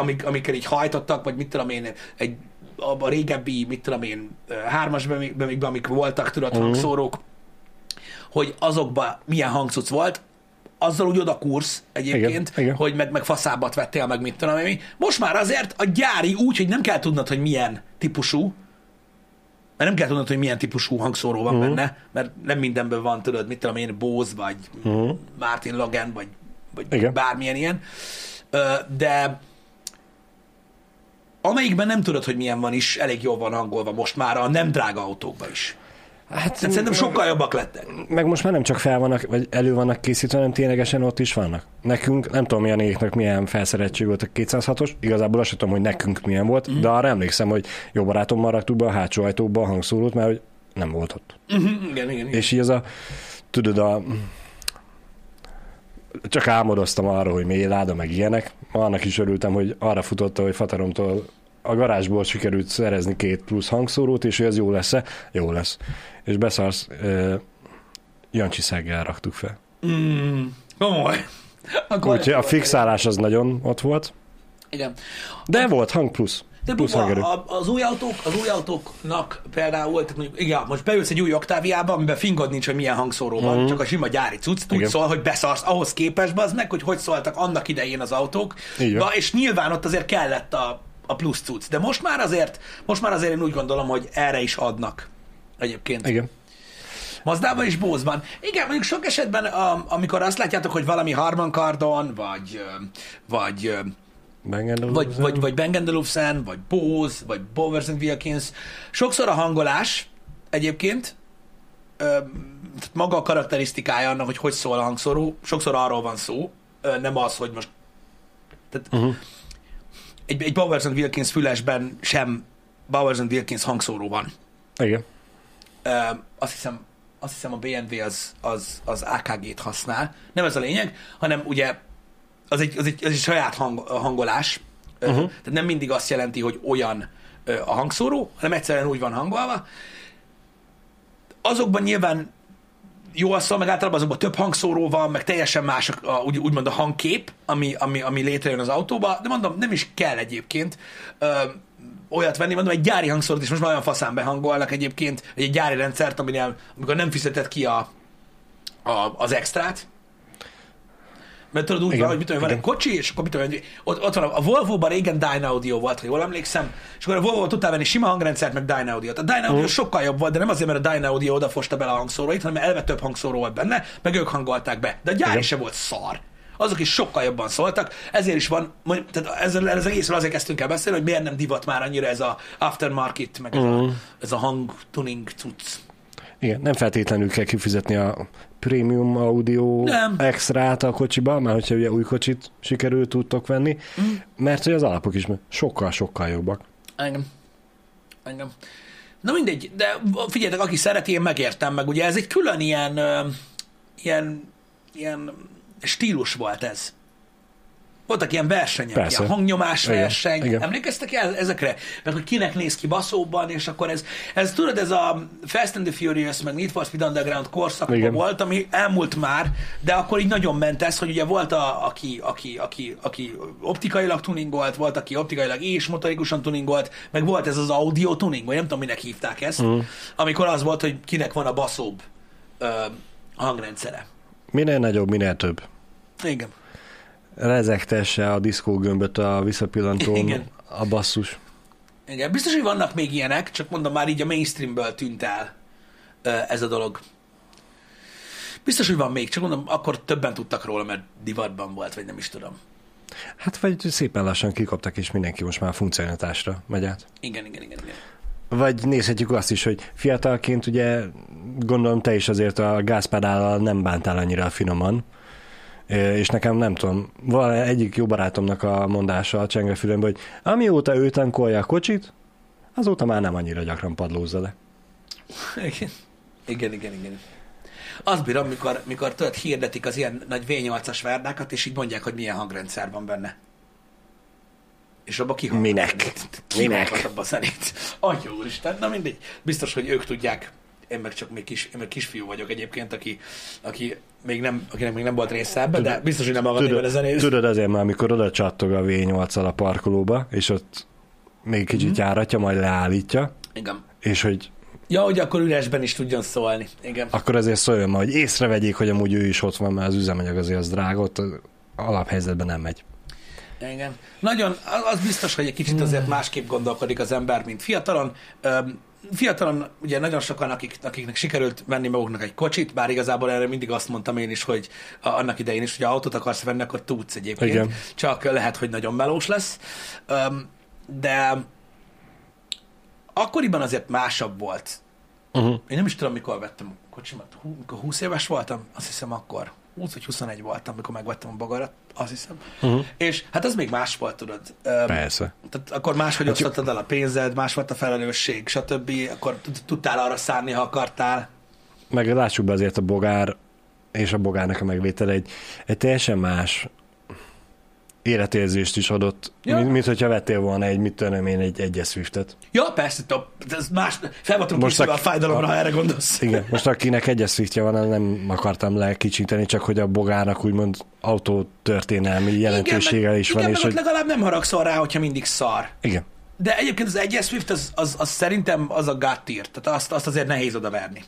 amik, amikkel így hajtottak, vagy mit tudom én, egy a, a régebbi, mit tudom én, hármas bemikben, amik voltak, tudod, Mhm. hangszórók, hogy azokban milyen hangcuc volt, azzal úgy oda kursz egyébként, Igen, igen. hogy meg, meg faszábbat vettél, meg mit tudom én. Most már azért a gyári úgy, hogy nem kell tudnod, hogy milyen típusú, mert nem kell tudnod, hogy milyen típusú hangszóró van Mhm. benne, mert nem mindenben van, tudod, mit tudom én, Bose, vagy Mhm. Martin Logan, vagy, vagy Igen. bármilyen ilyen. De amelyikben nem tudod, hogy milyen van is, elég jól van hangolva most már a nem drága autókban is. Hát Tehát szerintem sokkal jobbak lettek. meg most már nem csak fel vannak, vagy elő vannak készítve, hanem ténylegesen ott is vannak. Nekünk, nem tudom milyen égnek milyen felszereltség volt a 206-os, igazából azt tudom, hogy nekünk milyen volt, mm. de arra emlékszem, hogy jó barátommal raktuk be a hátsó ajtóba a hangszórót, mert hogy nem volt ott. Uh-huh, igen, igen, igen. És így az a, tudod, a, csak álmodoztam arra, hogy mély láda, meg ilyenek. Annak is örültem, hogy arra futotta, hogy Fataromtól a garázsból sikerült szerezni két plusz hangszórót, és hogy ez jó lesz-e? Jó lesz. És beszarsz, uh, Jancsi szeggel raktuk fel. Mm, komoly. Akkor Úgyhogy a fixálás az nagyon ott volt, Igen. de volt hang plusz. De buba, a, az új autók, az új autóknak például, tehát mondjuk, igen, most beülsz egy új oktáviába, amiben fingod nincs, hogy milyen hangszóró van, Mhm. csak a sima gyári cucc, úgy Igen. szól, hogy beszarsz ahhoz képest, az meg, hogy hogy szóltak annak idején az autók. Ba, és nyilván ott azért kellett a, a plusz cucc, de most már azért, most már azért én úgy gondolom, hogy erre is adnak egyébként. Igen. Mazdában és Bózban. Igen, mondjuk sok esetben, amikor azt látjátok, hogy valami Harman Kardon, vagy, vagy vagy, vagy, vagy Bang Olufsen, vagy Bose, vagy Bowers and Wilkins. Sokszor a hangolás egyébként, ö, maga a karakterisztikája annak, hogy hogy szól a hangszóró, sokszor arról van szó, ö, nem az, hogy most tehát Uh-huh. egy, egy Bowers and Wilkins fülesben sem Bowers and Wilkins hangszóró van. Igen. Ö, azt hiszem, azt hiszem a BMW az, az, az AKG-t használ. Nem ez a lényeg, hanem ugye az egy, az egy, az egy saját hang, hangolás. Uh-huh. Tehát nem mindig azt jelenti, hogy olyan a hangszóró, hanem egyszerűen úgy van hangolva. Azokban nyilván jó az szól, meg általában azokban több hangszóró van, meg teljesen más a, úgy, úgymond a hangkép, ami, ami, ami létrejön az autóba, de mondom, nem is kell egyébként ö, olyat venni, mondom, egy gyári hangszórót is most már olyan faszán behangolnak egyébként, egy gyári rendszert, aminél, amikor nem fizetett ki a, a, az extrát, mert tudod, úgy van, hogy mit tudom, van egy kocsi, és akkor mit tudom, ott, ott van a, Volvo-ban régen Dyna Audio volt, ha jól emlékszem, és akkor a Volvo tudtál venni sima hangrendszert, meg Dyna Audio-t. A Dyna Audio sokkal jobb volt, de nem azért, mert a Dyna Audio odafosta bele a hangszóróit, hanem eleve több hangszóró volt benne, meg ők hangolták be. De a gyári se volt szar. Azok is sokkal jobban szóltak, ezért is van, mondjuk, tehát ezzel, ez egészről azért kezdtünk el beszélni, hogy miért nem divat már annyira ez a aftermarket, meg ez, a, ez a hangtuning cucc. Igen, nem feltétlenül kell kifizetni a prémium audio Nem. extrát a kocsiba, mert hogyha ugye új kocsit sikerült tudtok venni, Mm. mert hogy az alapok is sokkal-sokkal jobbak. Engem. Engem. Na mindegy, de figyeljetek, aki szereti, én megértem meg. Ugye ez egy külön ilyen, ilyen, ilyen stílus volt ez. Voltak ilyen versenyek, Persze. ilyen hangnyomás Igen, verseny. igen. Emlékeztek el ezekre? Meg hogy kinek néz ki baszóban, és akkor ez, ez tudod, ez a Fast and the Furious, meg Need for Speed Underground korszakban Igen. volt, ami elmúlt már, de akkor így nagyon ment ez, hogy ugye volt, a, aki, aki, aki, aki optikailag tuningolt, volt, aki optikailag és motorikusan tuningolt, meg volt ez az audio tuning, vagy nem tudom, minek hívták ezt, mm. amikor az volt, hogy kinek van a baszóbb ö, hangrendszere. Minél nagyobb, minél több. Igen. Rezektesse a diszkógömböt a visszapillantón Igen. a basszus. Igen, biztos, hogy vannak még ilyenek, csak mondom, már így a mainstreamből tűnt el ö, ez a dolog. Biztos, hogy van még, csak mondom, akkor többen tudtak róla, mert divatban volt, vagy nem is tudom. Hát vagy szépen lassan kikaptak, és mindenki most már funkcionalitásra megy át. Igen, igen, igen, igen. Vagy nézhetjük azt is, hogy fiatalként ugye gondolom te is azért a gázpedállal nem bántál annyira finoman, és nekem nem tudom, van egyik jó barátomnak a mondása a csengefülemben, hogy amióta ő tankolja a kocsit, azóta már nem annyira gyakran padlózza le. Igen, igen, igen. igen. Azt bírom, mikor, mikor tudod, hirdetik az ilyen nagy V8-as verdákat, és így mondják, hogy milyen hangrendszer van benne. És abba ki Minek? Minek? Minek? abba szerint. Atya úristen, na mindegy. Biztos, hogy ők tudják. Én meg csak még, kis, én meg kisfiú vagyok egyébként, aki, aki még nem, akinek még nem volt része ebbe, de biztos, hogy nem hallgatni Tudod, vele zenét. tudod azért már, amikor oda csattog a v 8 a parkolóba, és ott még kicsit Mhm. mm. járatja, majd leállítja, Igen. és hogy Ja, hogy akkor üresben is tudjon szólni. Igen. akkor azért szóljon már, hogy észrevegyék, hogy amúgy ő is ott van, mert az üzemanyag azért az drága, ott alaphelyzetben nem megy. Igen. Nagyon, az biztos, hogy egy kicsit azért másképp gondolkodik az ember, mint fiatalon. Öm, Fiatalon ugye nagyon sokan, akik, akiknek sikerült venni maguknak egy kocsit, bár igazából erre mindig azt mondtam én is, hogy a, annak idején is, hogy autót akarsz venni, akkor tudsz egyébként. Igen. Csak lehet, hogy nagyon melós lesz. Öm, De akkoriban azért másabb volt. Uh-huh. Én nem is tudom, mikor vettem a kocsimat. Hú, mikor 20 éves voltam, azt hiszem akkor. 20 vagy 21 voltam, mikor megvettem a bagarat, azt hiszem. Uh-huh. És hát az még más volt, tudod. Persze. Tehát akkor máshogy Hát osztottad el a pénzed, más volt a felelősség, stb. Akkor tud- tudtál arra szánni, ha akartál. Meg lássuk be azért a bogár és a bogárnak a megvétele egy, egy teljesen más életérzést is adott, Ja. mint, mint hogyha vettél volna egy, mit tudom én, egy egyes Swiftet. Ja, persze, top. Ez más, fel voltam Most készülve a a- fájdalomra, ha erre gondolsz. Igen, most akinek egyes Swiftje van, nem akartam lekicsiníteni, csak hogy a bogárnak úgymond autótörténelmi jelentősége meg, is van. igen, és meg hogy... legalább nem haragszol rá, hogyha mindig szar. Igen, De egyébként az egyes Swift, az, az, az szerintem az a tier. Tehát azt, azt azért nehéz odaverni.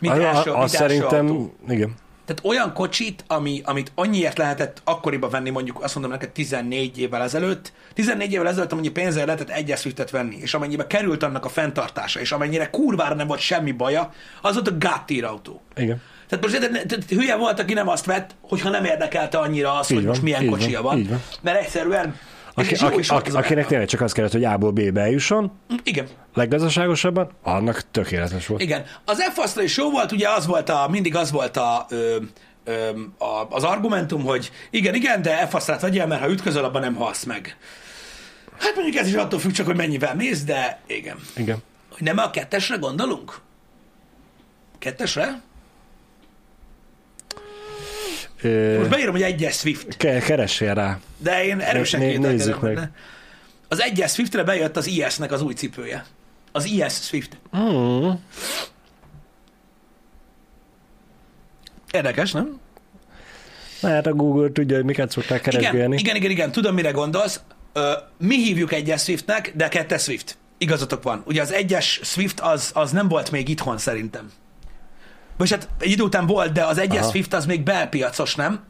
Mint az, első, az, mint az első szerintem, autó. igen. Tehát olyan kocsit, ami, amit annyiért lehetett akkoriban venni, mondjuk azt mondom neked 14 évvel ezelőtt, 14 évvel ezelőtt amennyi pénzzel lehetett Swiftet venni, és amennyibe került annak a fenntartása, és amennyire kurvára nem volt semmi baja, az volt a Gattier autó. Igen. Tehát most érted, tehát hülye volt, aki nem azt vett, hogyha nem érdekelte annyira az, Így hogy van, most milyen kocsia van, van. így van. Mert egyszerűen Aki, aki, aki, akinek tényleg csak az kellett, hogy A-ból B-be eljusson, Igen. leggazdaságosabban, annak tökéletes volt. Igen. Az f is jó volt, ugye az volt a, mindig az volt a, ö, ö, a, az argumentum, hogy igen, igen, de f vegyél, mert ha ütközöl, abban nem halsz meg. Hát mondjuk ez is attól függ csak, hogy mennyivel mész, de igen. Igen. Hogy nem a kettesre gondolunk? Kettesre? Ö, Most beírom, hogy egyes Swift, ke- keressél rá. de én erősen Né- nézzük meg. benne. Az egyes Swiftre bejött az IS-nek az új cipője. Az IS Swift. Mm. Érdekes, nem? Hát a Google tudja, hogy miket szokták Igen, keresgélni. igen, igen, igen, tudom, mire gondolsz. Ö, mi hívjuk egyes Swiftnek, de kettes Swift. Igazatok van. Ugye az egyes Swift az, az nem volt még itthon szerintem. Vagy hát egy idő után volt, de az egyes. Swift az még belpiacos, nem?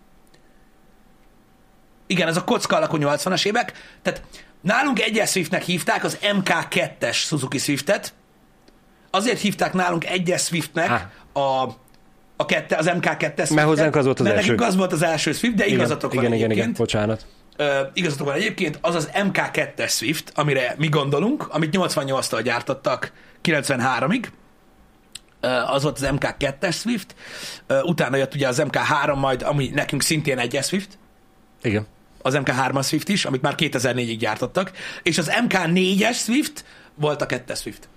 Igen, ez a kocka alakú 80-as évek. Tehát nálunk egyes Swiftnek hívták az MK2-es Suzuki Swiftet. Azért hívták nálunk egyes Swiftnek a, a kette, az MK2-es Swiftet. hozzánk az volt az mert első. az volt az első Swift, de igazatok igen, van igen, egyébként. igen, bocsánat. Ö, igazatok van egyébként, az az MK2-es Swift, amire mi gondolunk, amit 88-tól gyártottak 93-ig. Az volt az MK2-es Swift. Utána jött ugye az MK3 majd, ami nekünk szintén egy Swift, Igen. az MK3-as Swift is, amit már 2004-ig gyártottak, és az MK4-es Swift volt a 2 Swift.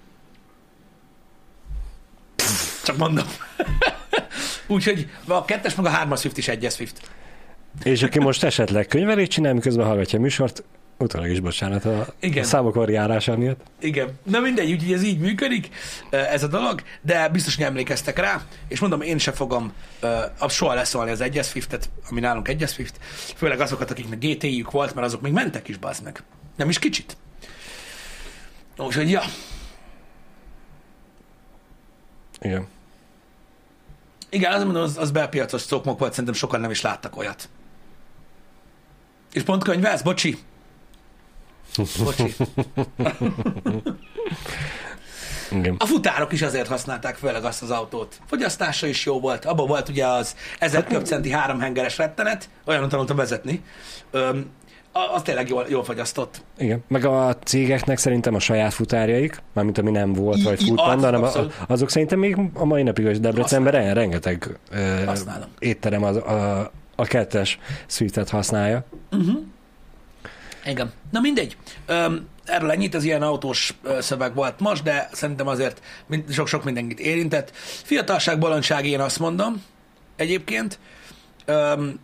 Csak mondom. Úgyhogy a kettes meg a hármas Swift is egyes Swift. És aki most esetleg könyvelést csinál, miközben hallgatja a műsort, utólag is bocsánat a, Igen. a számok variálása miatt. Igen. Na mindegy, úgyhogy ez így működik, ez a dolog, de biztos, hogy emlékeztek rá, és mondom, én se fogom uh, soha leszólni az egyes Swiftet, ami nálunk egyes Swift, főleg azokat, akiknek GT-jük volt, mert azok még mentek is, bazd meg. Nem is kicsit. Úgyhogy, ja, Igen. Igen, azt mondom, az, az belpiacos szokmok volt, szerintem sokan nem is láttak olyat. És pont könyvelsz? Bocsi. Bocsi. Igen. A futárok is azért használták főleg azt az autót. Fogyasztása is jó volt. Abban volt ugye az 1000 köbcenti háromhengeres rettenet, olyan tanultam vezetni. Öm, az tényleg jól, jól fogyasztott. Igen. Meg a cégeknek szerintem a saját futárjaik, mármint ami nem volt, I- vagy i- Food az Panda, hanem azok szerintem még a mai napig is Debrecenben re- rengeteg ö, Használom. étterem az, a, a kettes Swiftet használja. Igen. Na mindegy. Öm, erről ennyit, az ilyen autós szöveg volt most, de szerintem azért sok-sok mindenkit érintett. Fiatalság, bolondság, én azt mondom, egyébként. Öm,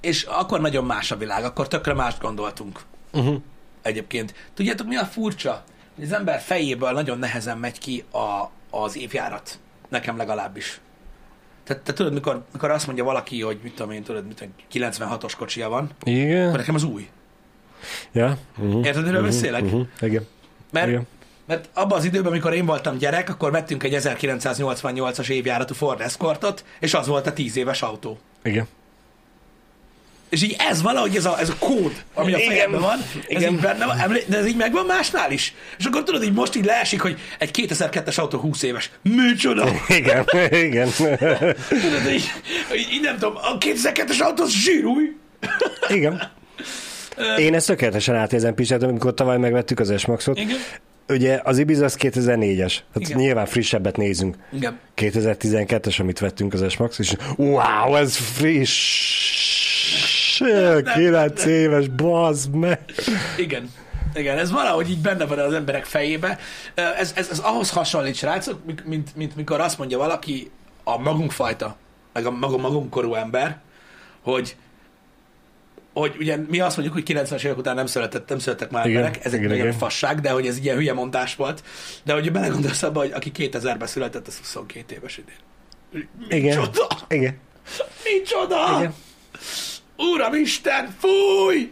és akkor nagyon más a világ, akkor tökre mást gondoltunk Uh-huh. egyébként. Tudjátok, mi a furcsa? Az ember fejéből nagyon nehezen megy ki a, az évjárat. Nekem legalábbis. Tehát te tudod, mikor, mikor azt mondja valaki, hogy mit tudom én, tudod, mit tudom, 96-os kocsia van, akkor Igen. nekem az új. Ja. Uh-huh. Érted, miről beszélek? Uh-huh. Igen. Mert, Igen. mert abban az időben, amikor én voltam gyerek, akkor vettünk egy 1988-as évjáratú Ford Escortot, és az volt a 10 éves autó. Igen. És így ez valahogy ez a, ez a kód, ami a Igen. fejemben van, ez Igen. így benne van, de ez így megvan másnál is. És akkor tudod, így most így leesik, hogy egy 2002-es autó 20 éves. Micsoda! Igen. Igen. Tudod, így, így, nem tudom, a 2002-es autó az zsírúj. Igen. Én ezt tökéletesen átérzem, Pisát, amikor tavaly megvettük az S-Maxot. Igen. Ugye az Ibiza az 2004-es. Hát Igen. nyilván frissebbet nézünk. Igen. 2012-es, amit vettünk az S-Max, és wow, ez friss! 9 éves, bazd meg! Igen. Igen, ez valahogy így benne van az emberek fejébe. Ez, ez, ez ahhoz hasonlít, srácok, mint, mint, mint mikor azt mondja valaki, a magunk fajta, meg a magunk, magunk korú ember, hogy hogy ugye mi azt mondjuk, hogy 90-es évek után nem született, nem születtek már Igen, emberek, ez egy igen, fasság, de hogy ez ilyen hülye mondás volt. De hogy belegondolsz abba, hogy aki 2000-ben született, az 22 éves idén. Igen. Micsoda! Igen. Micsoda! Igen. Uramisten, fúj!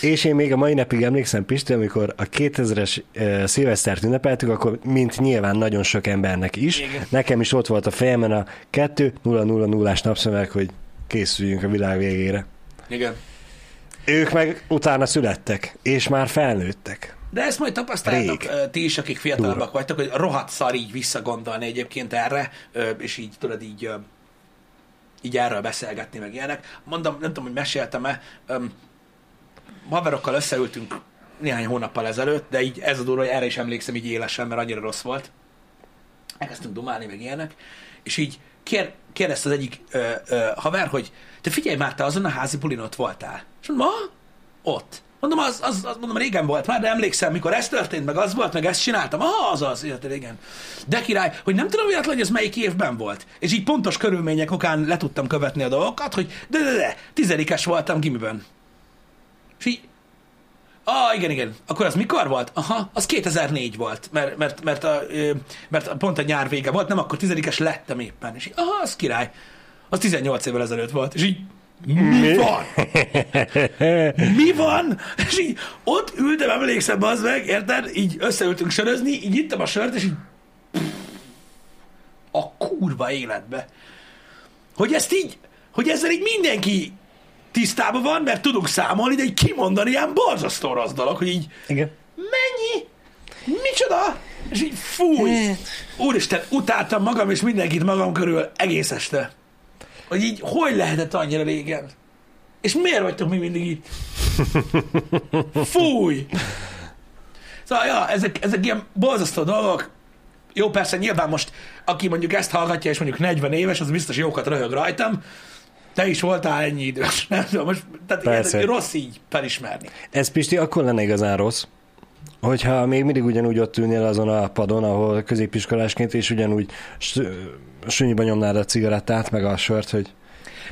És én még a mai napig emlékszem, Pisti, amikor a 2000-es uh, szilvesztert ünnepeltük, akkor mint nyilván nagyon sok embernek is, Igen. nekem is ott volt a fejemben a 2-0-0-0-ás napszemek, hogy készüljünk a világ végére. Igen. Ők meg utána születtek, és már felnőttek. De ezt majd tapasztaljátok Rég. ö, ti is, akik fiatalabbak Durva. vagytok, hogy rohadt szar így visszagondolni egyébként erre, ö, és így tudod így, így erről beszélgetni, meg ilyenek. Mondom, nem tudom, hogy meséltem-e, öm, haverokkal összeültünk néhány hónappal ezelőtt, de így ez a durva, hogy erre is emlékszem így élesen, mert annyira rossz volt. Elkezdtünk dumálni, meg ilyenek, és így kér, kérdezte az egyik ö, ö, haver, hogy te figyelj már, te azon a házi bulin ott voltál. És mondom, ma? Ott. Mondom, az, az, az, mondom, régen volt már, de emlékszem, mikor ez történt, meg az volt, meg ezt csináltam. Ah, az az, érted, igen. De király, hogy nem tudom véletlen, hogy ez melyik évben volt. És így pontos körülmények okán le tudtam követni a dolgokat, hogy de, de, de, tizedikes voltam gimiben. És így, Ah, igen, igen. Akkor az mikor volt? Aha, az 2004 volt, mert, mert, mert, a, mert pont a nyár vége volt, nem akkor tizedikes lettem éppen. És így, aha, az király. Az 18 évvel ezelőtt volt. És így, mi van? Mi van? És így ott ültem, emlékszem, az meg, érted? Így összeültünk sörözni, így ittam a sört, és így a kurva életbe. Hogy ezt így, hogy ezzel így mindenki tisztában van, mert tudunk számolni, de így kimondani ilyen borzasztó rossz dolog, hogy így Igen. mennyi? Micsoda? És így fúj. Úristen, utáltam magam és mindenkit magam körül egész este. Hogy így, hogy lehetett annyira régen? És miért vagytok mi mindig itt? Fúj! Szóval, ja, ezek, ezek ilyen borzasztó dolgok. Jó, persze, nyilván most, aki mondjuk ezt hallgatja, és mondjuk 40 éves, az biztos jókat röhög rajtam. Te is voltál ennyi idős. Nem tudom, most, tehát Persze. ez rossz így felismerni. Ez Pisti akkor lenne igazán rossz, hogyha még mindig ugyanúgy ott ülnél azon a padon, ahol középiskolásként, és ugyanúgy sunyiba nyomnád a cigarettát, meg a sört, hogy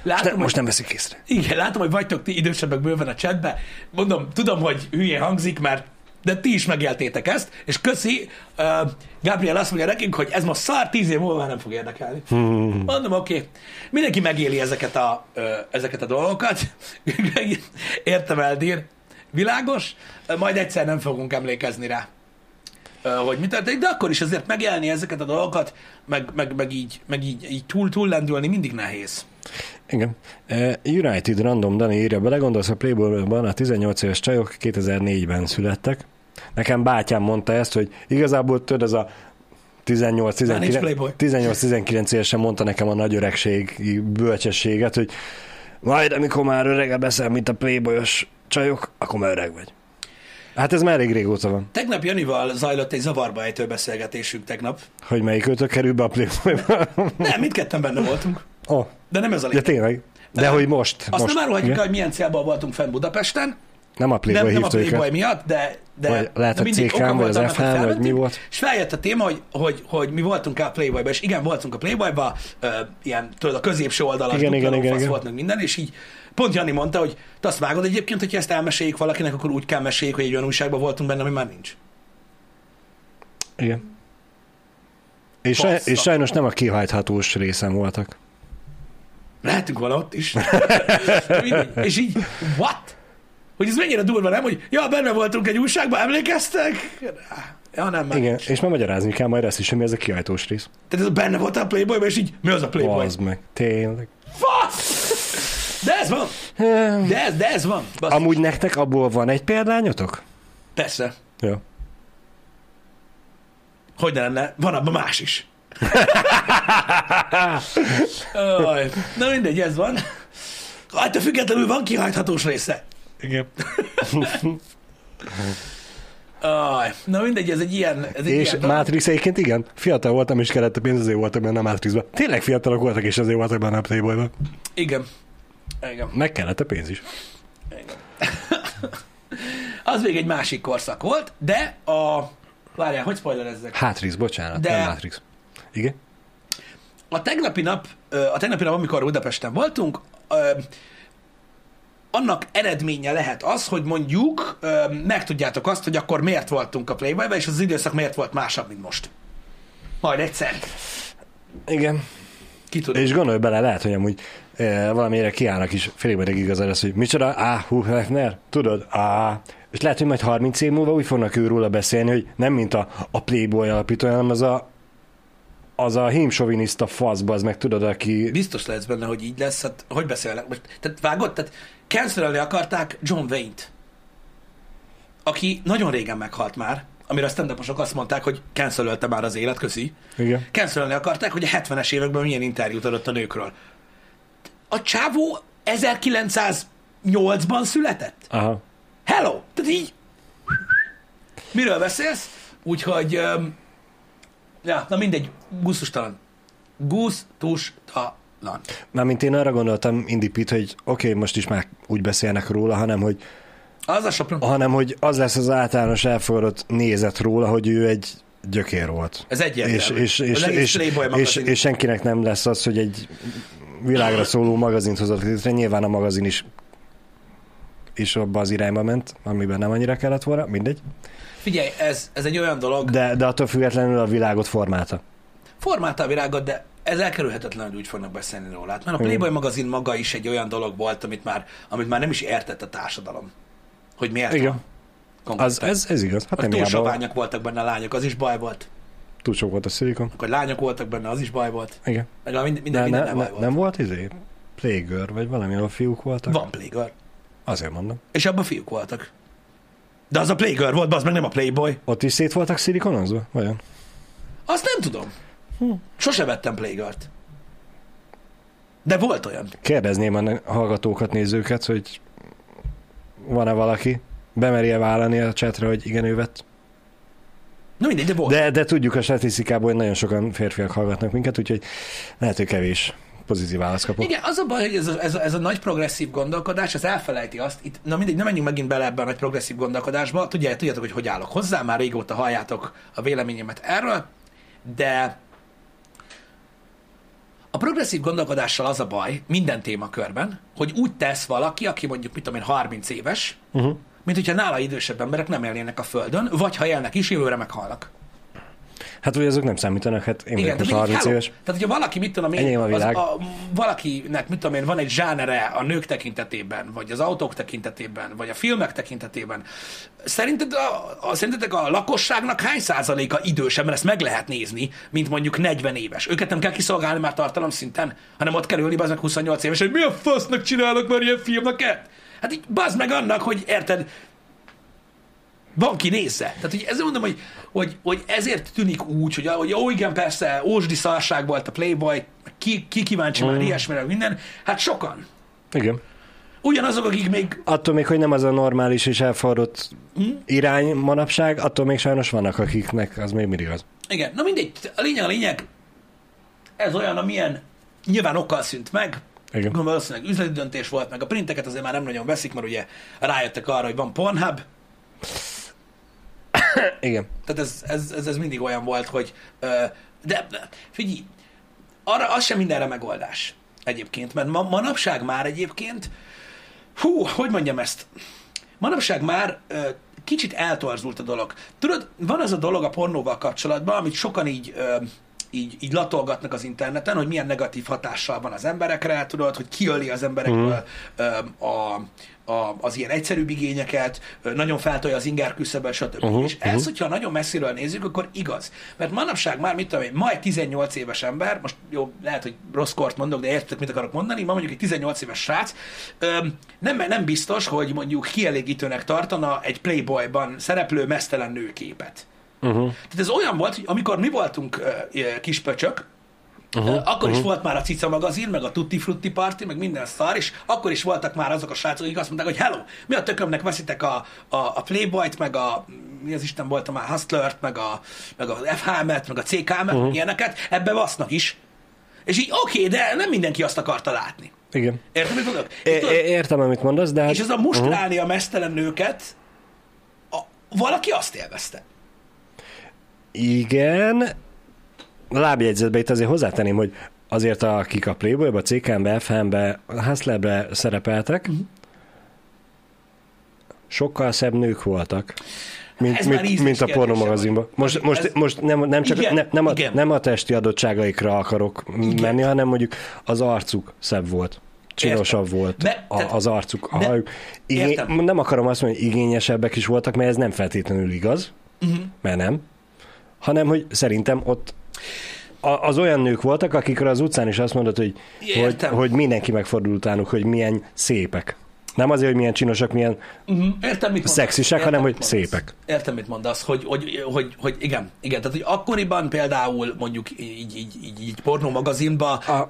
Látom, most, hogy- most nem veszik észre. Igen, látom, hogy vagytok ti idősebbek bőven a chatbe. Mondom, tudom, hogy hülyén hangzik, mert de ti is megéltétek ezt, és köszi, uh, Gabriel azt mondja nekünk, hogy ez most szar, tíz év múlva már nem fog érdekelni. Hmm. Mondom, oké. Okay. Mindenki megéli ezeket a, uh, ezeket a dolgokat. Értem el, Dír. Világos. Majd egyszer nem fogunk emlékezni rá, hogy mi történik, de akkor is azért megélni ezeket a dolgokat, meg, meg, meg így, meg így, így túl, túl lendülni mindig nehéz. Igen. United Random Dani írja, belegondolsz a Playboy-ban a 18 éves csajok 2004-ben születtek. Nekem bátyám mondta ezt, hogy igazából tudod, ez a Már nincs Playboy. 18-19 évesen mondta nekem a nagy öregség bölcsességet, hogy majd amikor már öregebb leszel, mint a Playboyos csajok, akkor már öreg vagy. Hát ez már elég régóta van. Tegnap Janival zajlott egy zavarba ejtő beszélgetésünk tegnap. Hogy melyik ötök kerül be a Playboyba. Nem, mindketten benne voltunk, oh, de nem ez a lényeg. tényleg. De Nem. hogy most. Azt most. nem árulhatjuk hogy milyen célból voltunk fenn Budapesten. Nem a Nem, Playboy nem a hívta Playboy miatt, de, de Vagy lehet de a mindig CK-n, vagy az FH-n, vagy mi volt? És feljött a téma, hogy, hogy, hogy mi voltunk a Playboyba, és igen, voltunk a Playboyba, ilyen, tudod, a középső oldalon, Igen, igen, igen, igen. volt meg minden, és így pont Jani mondta, hogy te azt vágod egyébként, hogyha ezt elmeséljük valakinek, akkor úgy kell meséljük, hogy egy olyan újságban voltunk benne, ami már nincs. Igen. És, saj, és sajnos nem a kihajthatós részen voltak. Lehetünk volna ott is. És így, what? Hogy ez mennyire durva, nem? Hogy ja, benne voltunk egy újságban, emlékeztek? Ja, nem, már Igen, nincs. és már magyarázni kell majd ezt is, hogy mi ez a kihajtós rész. Tehát ez benne volt a Playboyban, és így, mi az a Playboy? Az meg, tényleg. Fasz! De ez van, de ez, de ez van. Basszus. Amúgy nektek abból van egy példányotok? Persze. Jó. Hogy ne lenne, van abban más is. Na mindegy, ez van. Attól függetlenül van kihajthatós része. Igen. Aj, na mindegy, ez egy ilyen... Ez egy És ilyen. Matrix egyébként igen, fiatal voltam és kellett a pénz, azért voltam benne a Matrixban. Tényleg fiatalok voltak, és azért voltak benne a Playboyban. Igen. Igen. Meg kellett a pénz is. Igen. az még egy másik korszak volt, de a... Várjál, hogy spoilerezzek? Hátrix, bocsánat, De- nem Matrix. Igen? A tegnapi nap, a tegnapi nap, amikor Budapesten voltunk, annak eredménye lehet az, hogy mondjuk megtudjátok azt, hogy akkor miért voltunk a Playboyban, és az időszak miért volt másabb, mint most. Majd egyszer. Igen. Ki tudja. És gondolj bele, lehet, hogy amúgy e, valamire kiállnak is félig meddig igazad lesz, hogy micsoda, á, hú, Hefner, tudod, á. És lehet, hogy majd 30 év múlva úgy fognak ő róla beszélni, hogy nem mint a, a Playboy alapító, hanem az a az a hímsoviniszta fasz, az meg tudod, aki... Biztos lehetsz benne, hogy így lesz, hát hogy beszélnek most? Tehát vágod? Tehát cancelelni akarták John Wayne-t, aki nagyon régen meghalt már, amire a stand azt mondták, hogy cancelölte már az élet, köszi. Igen. Cancelelni akarták, hogy a 70-es években milyen interjút adott a nőkről. A csávó 1908-ban született? Aha. Hello! Tehát így... Miről beszélsz? Úgyhogy... Um, ja, na mindegy, gusztustalan. Gusztustalan. Mármint én arra gondoltam, Indipit, hogy oké, okay, most is már úgy beszélnek róla, hanem hogy, Az a sopron. hanem hogy az lesz az általános elfogadott nézet róla, hogy ő egy gyökér volt. Ez egyértelmű. És, és, és, és, és, és senkinek nem lesz az, hogy egy világra szóló magazint hozott létre. Nyilván a magazin is is abba az irányba ment, amiben nem annyira kellett volna, mindegy. Figyelj, ez, ez egy olyan dolog, De, de attól függetlenül a világot formálta. formálta a világot, de ez elkerülhetetlen, hogy úgy fognak beszélni róla. Hát, Mert a. Playboy magazin maga is egy olyan dolog volt, amit már, amit már nem is értett a társadalom. Hogy miért Igen. Az, ez, ez igaz. Hát nem túl soványak voltak benne a lányok, az is baj volt. túl sok volt a szilikon. Akkor lányok voltak benne, az is baj volt. Igen. Meg minden, minden, De minden ne, baj ne, volt. nem volt izé? Playgirl, vagy valami, ahol fiúk voltak? Van Playgirl. Azért mondom. És abban fiúk voltak. De az a Playgirl volt, az meg nem a Playboy. Ott is szét voltak szilikonozva? Vajon? Azt nem tudom. Sose vettem Playgirl-t. De volt olyan. Kérdezném a hallgatókat, nézőket, hogy van-e valaki, bemerje vállalni a chatre, hogy igen, ő vett. Na mindegy, de volt. De, de tudjuk a statisztikából, hogy nagyon sokan férfiak hallgatnak minket, úgyhogy lehet, hogy kevés pozitív választ kapok. Igen, az a baj, hogy ez a, ez a, ez a nagy progresszív gondolkodás, az elfelejti azt, itt, na mindegy, nem menjünk megint bele ebbe a nagy progresszív gondolkodásba, Tudja, tudjátok, hogy hogy állok hozzá, már régóta halljátok a véleményemet erről, de a progresszív gondolkodással az a baj minden témakörben, hogy úgy tesz valaki, aki mondjuk, mit tudom én, 30 éves, uh-huh. mint hogyha nála idősebb emberek nem élnének a Földön, vagy ha élnek is, jövőre meghalnak. Hát ugye azok nem számítanak, hát én Igen, vagyok most tehát, 30 hello. éves. Tehát, hogyha valaki, mit tudom én, a az, világ. a, valakinek, mit tudom én, van egy zsánere a nők tekintetében, vagy az autók tekintetében, vagy a filmek tekintetében, szerinted a, a, szerintetek a lakosságnak hány százaléka idősebb, mert ezt meg lehet nézni, mint mondjuk 40 éves. Őket nem kell kiszolgálni már tartalom szinten, hanem ott kerülni meg 28 éves, hogy mi a fasznak csinálok már ilyen filmeket? Hát így bazd meg annak, hogy érted, van ki nézze. Tehát, hogy ezért mondom, hogy, hogy, hogy ezért tűnik úgy, hogy, hogy ó, igen, persze, ósdi szarság volt a Playboy, ki, ki kíváncsi már ilyesmire, minden. Hát sokan. Igen. Ugyanazok, akik még Attól még, hogy nem az a normális és elfordult Hm? irány manapság, attól még sajnos vannak, akiknek az még mindig az. Igen, na mindegy, a lényeg a lényeg, ez olyan, amilyen nyilván okkal szűnt meg, Igen. Gondolom, valószínűleg üzleti döntés volt, meg a printeket azért már nem nagyon veszik, mert ugye rájöttek arra, hogy van Pornhub, Igen. tehát ez, ez, ez, ez mindig olyan volt, hogy de de figyelj, arra az sem mindenre megoldás egyébként, mert ma, manapság már egyébként, hú, hogy mondjam ezt, manapság már ö, kicsit eltorzult a dolog. Tudod, van az a dolog a pornóval kapcsolatban, amit sokan így, ö, így, így latolgatnak az interneten, hogy milyen negatív hatással van az emberekre, tudod, hogy kiöli az emberekből ö, a, a, az ilyen egyszerűbb igényeket, nagyon feltolja az inger küszöböt, stb. Uh-huh, És ez, hogyha nagyon messziről nézzük, akkor igaz. Mert manapság már, mit tudom én, ma egy 18 éves ember, most jó, lehet, hogy rossz kort mondok, de értitek, mit akarok mondani, ma mondjuk egy 18 éves srác, nem, nem biztos, hogy mondjuk kielégítőnek tartana egy Playboyban szereplő mesztelen nőképet. Uh-huh. Tehát ez olyan volt, hogy amikor mi voltunk ö, kispöcsök, Uh-huh, akkor uh-huh. is volt már a Cica magazin, meg a Tutti Frutti Party, meg minden szar, és akkor is voltak már azok a srácok, akik azt mondták, hogy hello, mi a tökömnek veszitek a, a, a Playboy-t, meg a, mi az Isten volt már, Hustlert, meg a, meg a FHM-et, meg a CKM-et, uh-huh. ilyeneket, ebbe vasznak is. És így oké, okay, de nem mindenki azt akarta látni. Igen. Érted, mit mondok? É- é- értem, amit mondasz, de hát... és ez a mustrálni a mesztelen nőket, a, valaki azt élvezte. Igen. A lábjegyzetbe itt azért hozzátenném, hogy azért akik a Playboy-ba, CKM-be, FM-be, Hustlerbe szerepeltek, Mhm. sokkal szebb nők voltak. Mint, Ez mint, mint a pornomagazinban. Most, most, Ez- most nem, nem, csak, Igen, ne, nem, a, igen. nem a testi adottságaikra akarok menni, hanem mondjuk az arcuk szebb volt. Csinosabb volt De- a, tehát- az arcuk, a de- hajuk. Igény, Értem. nem akarom azt mondani, hogy igényesebbek is voltak, mert ez nem feltétlenül igaz, Mhm. mert nem, hanem hogy szerintem ott a, az olyan nők voltak, akikre az utcán is azt mondod, hogy, hogy, Értem. hogy mindenki megfordult utánuk, hogy milyen szépek. Nem azért, hogy milyen csinosak, milyen Uh-huh. Értem, mit. Szexisek, Értem, hanem mit hogy mondasz. szépek. Értem, mit mondasz, hogy, hogy, hogy, hogy igen, igen, tehát hogy akkoriban például mondjuk így, így, így, így pornó magazinban A-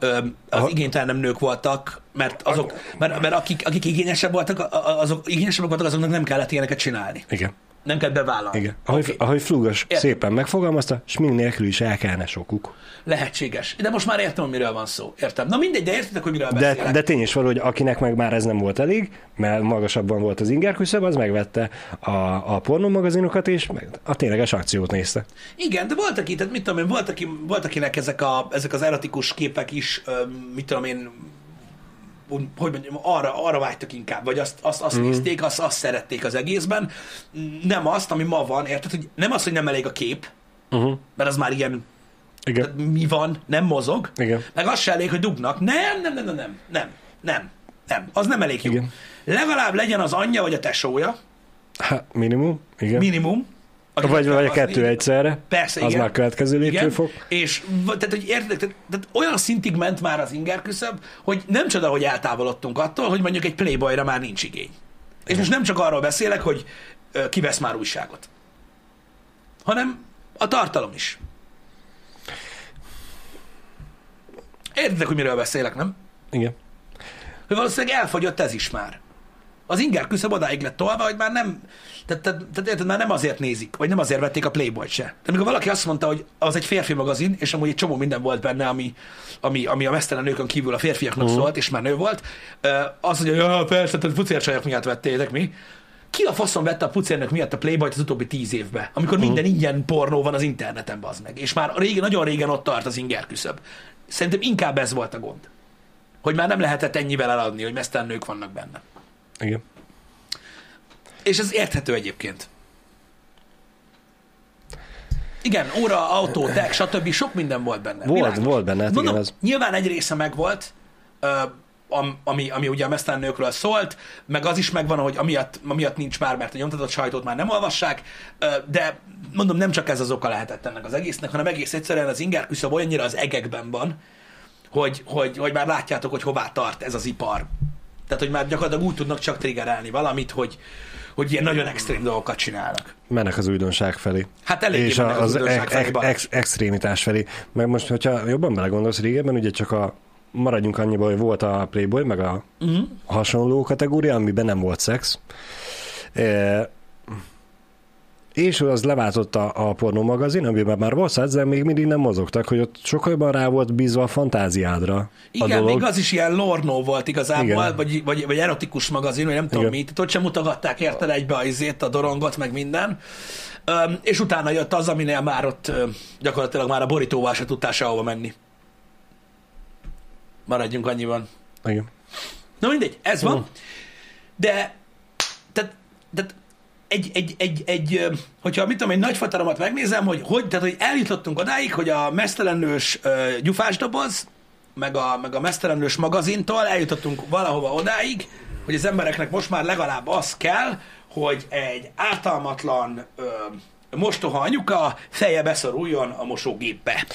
az a- igénytelen nők voltak, mert azok, mert, mert akik, akik igényesebb voltak, a- a- azok igényesebbek voltak, azoknak nem kellett ilyeneket csinálni. igen. Nem kellett bevállalni. Igen. Ahogy, okay. ahogy Értem. szépen megfogalmazta, smink nélkül is el kellene sokuk. Lehetséges. De most már értem, miről van szó. Értem. Na mindegy, de értitek, hogy miről De, beszélek. de tény is való, hogy akinek meg már ez nem volt elég, mert magasabban volt az inger küszöb, az megvette a, a pornómagazinokat, és a tényleges akciót nézte. Igen, de volt aki, tehát mit tudom én, volt, aki, volt akinek ezek, a, ezek az erotikus képek is, mit tudom én, hogy mondjam, arra, arra vágytak inkább, vagy azt, azt, azt mm. nézték, azt, azt szerették az egészben. Nem azt, ami ma van, érted? Hogy nem az, hogy nem elég a kép, Uh-huh. mert az már ilyen, Igen. tehát mi van, nem mozog. Igen. Meg az se elég, hogy dugnak. Nem, nem, nem, nem, nem, nem, nem, nem. Az nem elég jó. Igen. Legalább legyen az anyja vagy a tesója, Hát, minimum. Igen. minimum. Aki vagy, vagy a kettő egyszerre. Persze, az igen. már következő lépcsőfok. És tehát, hogy érted, tehát, tehát olyan szintig ment már az inger küszöb, hogy nem csoda, hogy eltávolodtunk attól, hogy mondjuk egy playboyra már nincs igény. És most nem csak arról beszélek, hogy kivesz már újságot, hanem a tartalom is. Értitek, hogy miről beszélek, nem? Igen. Hogy valószínűleg elfogyott ez is már. Az inger küszöb odáig lett tolva, hogy már nem, tehát, tehát, tehát érted, már nem azért nézik, vagy nem azért vették a Playboy-t se. Tehát amikor valaki azt mondta, hogy az egy férfi magazin, és amúgy egy csomó minden volt benne, ami, ami, ami a mesztelen nőkön kívül a férfiaknak uh-huh. szólt, és már nő volt, az, hogy ja, persze, tehát pucércsajok miatt vettétek mi. Ki a faszon vette a pucérnök miatt a Playboy-t az utóbbi tíz évben, amikor uh-huh. minden ingyen pornó van az interneten, bazd meg, és már régen, nagyon régen ott tart az inger küszöb. Szerintem inkább ez volt a gond. Hogy már nem lehetett ennyivel eladni, hogy mesztelen nők vannak benne. Igen. És ez érthető egyébként. Igen, óra, autó, tech, stb. Sok minden volt benne. Volt, Világos. volt benne, hát Mondom, igen, az. Nyilván egy része megvolt, ami, ami ugye a mesztelen nőkről szólt, meg az is megvan, hogy amiatt, amiatt nincs már, mert a nyomtatott sajtót már nem olvassák, de mondom, nem csak ez az oka lehetett ennek az egésznek, hanem egész egyszerűen az inger küszöb olyannyira az egekben van, hogy, hogy, hogy már látjátok, hogy hová tart ez az ipar. Tehát, hogy már gyakorlatilag úgy tudnak csak triggerelni valamit, hogy, hogy ilyen nagyon extrém dolgokat csinálnak. Mennek az újdonság felé. Hát eléggé és mennek az az ex, felé, ex, extrémitás felé. Meg most, hogyha jobban belegondolsz, régebben ugye csak a maradjunk annyiba, hogy volt a Playboy, meg a uh-huh. hasonló kategória, amiben nem volt szex. E, és az leváltotta a pornó magazin, amiben már volt de még mindig nem mozogtak, hogy ott sokkal jobban rá volt bízva a fantáziádra a Igen, dolog. még az is ilyen lornó volt igazából, Igen. vagy, vagy, vagy erotikus magazin, vagy nem tudom Igen. mi. Tehát ott sem mutogatták érted egybe a izét, a dorongot, meg minden. Öm, és utána jött az, aminél már ott gyakorlatilag már a borítóval se tudtál sehova menni. Maradjunk annyiban. Igen. Na mindegy, ez van. Mhm. De, tehát, tehát egy, egy, egy, egy, hogyha mit tudom, egy nagyfataromat megnézem, hogy, hogy, tehát, hogy eljutottunk odáig, hogy a mesztelenős uh, gyufásdoboz, meg a, meg a mesztelenős magazintól eljutottunk valahova odáig, hogy az embereknek most már legalább az kell, hogy egy ártalmatlan ö, mostoha anyuka feje beszoruljon a mosógépbe.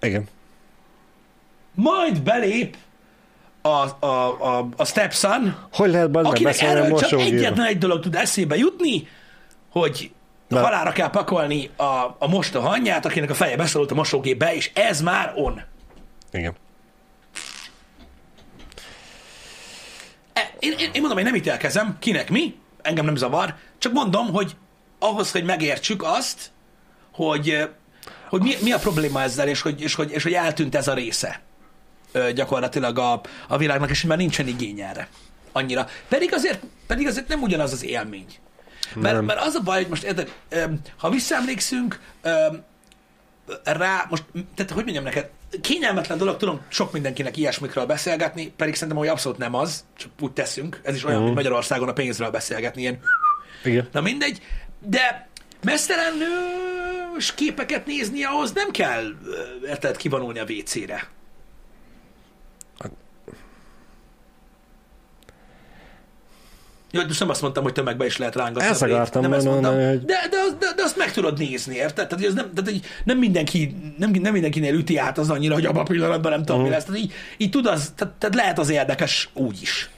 Igen. Majd belép a, a, a, a stepson, Hogy lehet akinek erről csak egyetlen egy dolog tud eszébe jutni, hogy De- halára kell pakolni a, a mostoha anyját, akinek a feje beszorult a mosógépbe, és ez már on. Igen. E, Én, én, én mondom, én nem ítélkezem, kinek mi, engem nem zavar, csak mondom, hogy ahhoz, hogy megértsük azt, hogy, hogy mi, mi a probléma ezzel, és hogy, és, hogy, és hogy eltűnt ez a része gyakorlatilag a, a világnak, és már nincsen igény erre annyira. Pedig azért, pedig azért nem ugyanaz az élmény. Mert, Nem. mert az a baj, hogy most érted, ha visszaemlékszünk rá, most, tehát hogy mondjam neked, kényelmetlen dolog, tudom sok mindenkinek ilyesmikről beszélgetni, pedig szerintem, hogy abszolút nem az, csak úgy teszünk. Ez is olyan, mint Magyarországon a pénzről beszélgetni, ilyen Igen. Na mindegy, de mesztelen nős képeket nézni ahhoz nem kell, érted, kivonulni a WC-re. Jó, most nem azt mondtam, hogy tömegbe is lehet rángatni. Ezt akartam nem ezt mondani, mondtam. hogy- De, de, de, de, azt meg tudod nézni, érted? Tehát, ez nem, tehát, hogy nem, mindenki, nem, nem mindenkinél üti át az annyira, hogy abban a pillanatban nem tudom, mi lesz. Tehát így, így tud az, tehát, tehát lehet az érdekes úgy is.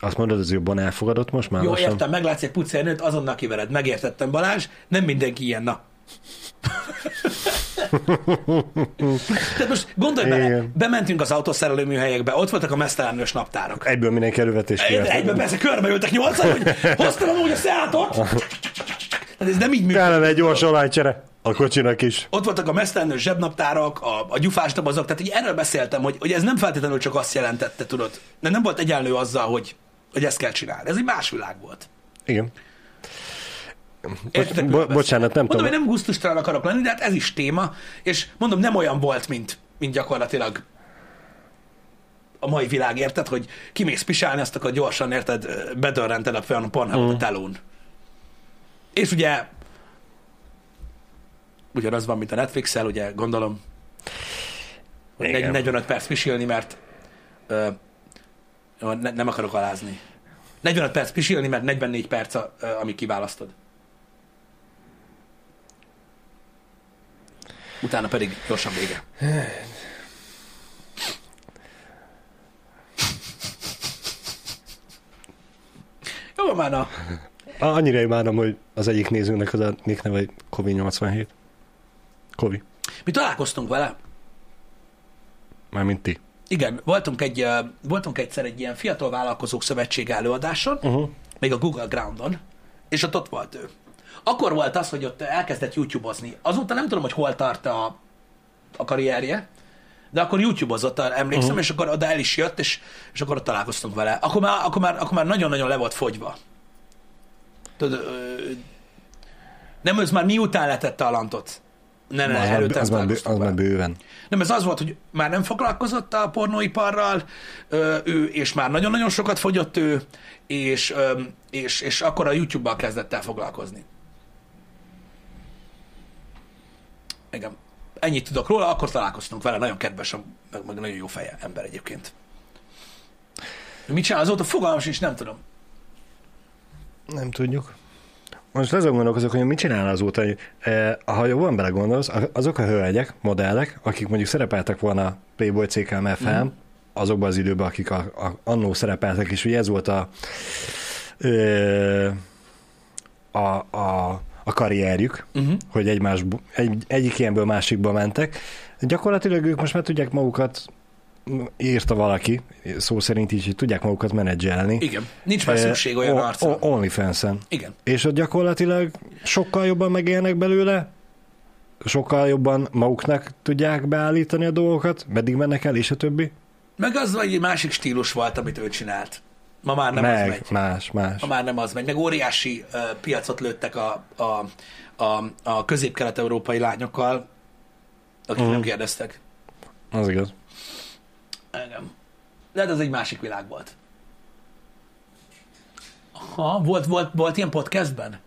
Azt mondod, ez jobban elfogadott most már? Jó, lassan? értem, meglátsz egy pucérnőt, azonnal kivered. Megértettem, Balázs, nem mindenki ilyen, na. Tehát most gondolj bele, Igen. bementünk az autószerelő műhelyekbe, ott voltak a mesztelennős naptárak. Egyből mindenki elővetés Egy, egyben persze körbeültek nyolcan, hogy hoztam amúgy a Seatot. Tehát ez nem így működik. Kellene egy gyors olajcsere a kocsinak is. Ott voltak a mesztelenős zsebnaptárak, a, a gyufás dobozok, tehát így erről beszéltem, hogy, hogy ez nem feltétlenül csak azt jelentette, tudod. De nem volt egyenlő azzal, hogy, hogy ezt kell csinálni. Ez egy más világ volt. Igen. Bo- bocsánat, nem mondom, tudom. hogy nem gusztustalan akarok lenni, de hát ez is téma, és mondom, nem olyan volt, mint, mint gyakorlatilag a mai világ, érted, hogy kimész pisálni, azt akkor gyorsan, érted, bedörrented a fönn a Pornhubot a telón. És ugye ugyanaz van, mint a Netflix-el, ugye gondolom, hogy Igen. negy- 45 perc pisilni, mert ö, ne, nem akarok alázni. 45 perc pisilni, mert 44 perc, a, ö, ami kiválasztod. Utána pedig gyorsan vége. Jó már, na. Annyira imádom, hogy az egyik nézőnek az a nick neve, hogy Kovi87. Kovi. Mi találkoztunk vele. Mármint ti. Igen, voltunk, egy, voltunk egyszer egy ilyen fiatal vállalkozók szövetség előadáson, Uh-huh. még a Google Groundon, és ott ott volt ő. Akkor volt az, hogy ott elkezdett YouTube-ozni. Azóta nem tudom, hogy hol tart a, a karrierje, de akkor YouTube-ozott, emlékszem, uh-huh. és akkor oda el is jött, és, és akkor ott találkoztunk vele. Akkor már, akkor már, akkor már nagyon-nagyon le volt fogyva. Tudod, nem, ez már miután letette a lantot. Ne, ne, az, előtte már, az, már, bő- az már bőven. Nem, ez az volt, hogy már nem foglalkozott a pornóiparral, ő, és már nagyon-nagyon sokat fogyott ő, és, és, és akkor a YouTube-bal kezdett el foglalkozni. Igen. Ennyit tudok róla, akkor találkoztunk vele, nagyon kedves, meg, meg nagyon jó feje ember egyébként. Mit csinál azóta? Fogalmam sincs, nem tudom. Nem tudjuk. Most azon gondolkozok, hogy mit csinál azóta, hogy eh, ha jobban belegondolsz, azok a hölgyek, modellek, akik mondjuk szerepeltek volna Playboy CKM FM, Mhm. mm. azokban az időben, akik a, a, annó szerepeltek, és ugye ez volt a, ö, a, a, a karrierjük, Uh-huh. hogy egymás, egy, egyik ilyenből másikba mentek. Gyakorlatilag ők most már tudják magukat, írta valaki, szó szerint így, hogy tudják magukat menedzselni. Igen. Nincs már szükség olyan o- arcra. OnlyFans-en. Igen. És ott gyakorlatilag sokkal jobban megélnek belőle, sokkal jobban maguknak tudják beállítani a dolgokat, meddig mennek el, és a többi. Meg az egy másik stílus volt, amit ő csinált. Ma már nem az Meg, megy. más, más. Ha már nem az megy. Meg óriási uh, piacot lőttek a, a, a, a közép-kelet-európai lányokkal, akik Mhm. nem kérdeztek. Az igaz. Engem. De hát az egy másik világ volt. Ha, volt, volt, volt ilyen podcastben?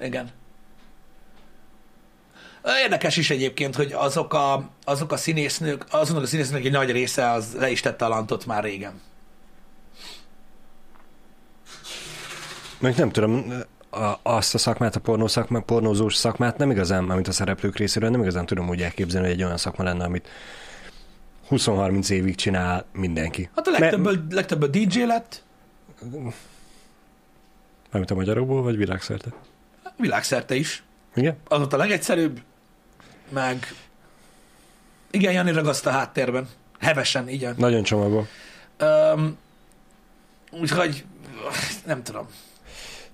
Igen. Érdekes is egyébként, hogy azok a, azok a színésznők, azoknak a színésznők egy nagy része az le is tette a lantot már régen. Meg nem tudom, a, azt a szakmát, a pornó szakmá, pornózós szakmát nem igazán, amit a szereplők részéről nem igazán tudom úgy elképzelni, hogy egy olyan szakma lenne, amit 20-30 évig csinál mindenki. Hát a legtöbből, legtöbből DJ lett, Mármint a magyarokból, vagy világszerte? világszerte is. Igen? Az volt a legegyszerűbb, meg igen, Jani ragaszt a háttérben. Hevesen, igen. Nagyon csomagol. Um, úgyhogy nem tudom.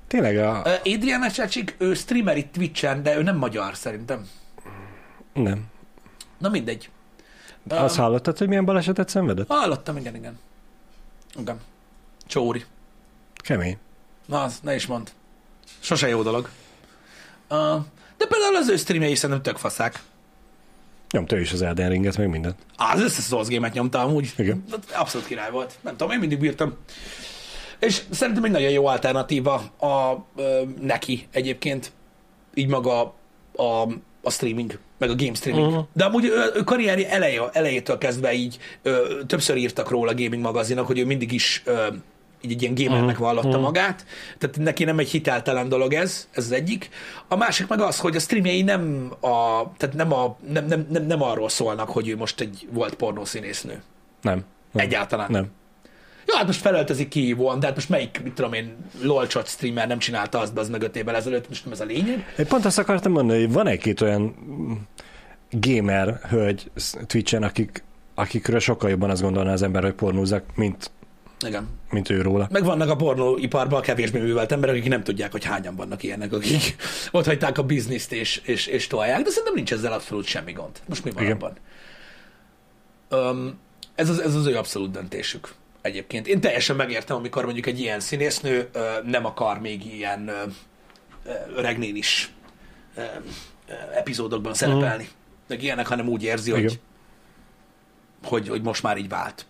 Tényleg a... Adrian Ecsecsik, ő streamer itt Twitch-en, de ő nem magyar szerintem. Nem. Na mindegy. Azt Öm, hallottad, hogy milyen balesetet szenvedett? Hallottam, igen, igen. Igen. Csóri. Kemény. Na, az, ne is mond. Sose jó dolog. Uh, de például az ő streamjei szerintem tök faszák. Nyomta ő is az Elden Ringet, meg mindent. Á, az összes Souls game-et nyomta amúgy. Igen. Abszolút király volt. Nem tudom, én mindig bírtam. És szerintem egy nagyon jó alternatíva a, ö, neki egyébként. Így maga a, a streaming, meg a game streaming. Mhm. Uh-huh. De amúgy ő, ő karrierje eleje, elejétől kezdve így ö, többször írtak róla gaming magazinok, hogy ő mindig is ö, így egy ilyen gamernek Mhm. vallotta uh-huh. magát. Tehát neki nem egy hiteltelen dolog ez, ez az egyik. A másik meg az, hogy a streamjei nem, a, tehát nem, a, nem, nem, nem, nem arról szólnak, hogy ő most egy volt pornószínésznő. Nem. nem. Egyáltalán. Nem. Jó, hát most felöltözik kihívóan, de hát most melyik, mit tudom én, lolcsot streamer nem csinálta azt be az meg öt évvel ezelőtt, most nem ez a lényeg. Én pont azt akartam mondani, hogy van egy-két olyan gamer hölgy Twitch-en, akik, akikről sokkal jobban azt gondolná az ember, hogy pornózak, mint, Igen. mint ő róla. Meg vannak a pornóiparban kevésbé művelt emberek, akik nem tudják, hogy hányan vannak ilyenek, akik ott hagyták a bizniszt és, és, és tolják, de szerintem nincs ezzel abszolút semmi gond. Most mi van Igen. abban? Um, ez, az, ez az ő abszolút döntésük egyébként. Én teljesen megértem, amikor mondjuk egy ilyen színésznő ö, nem akar még ilyen ö, ö, öregnél is ö, epizódokban szerepelni. Meg ilyenek, hanem úgy érzi, Igen. hogy, hogy, hogy most már így vált.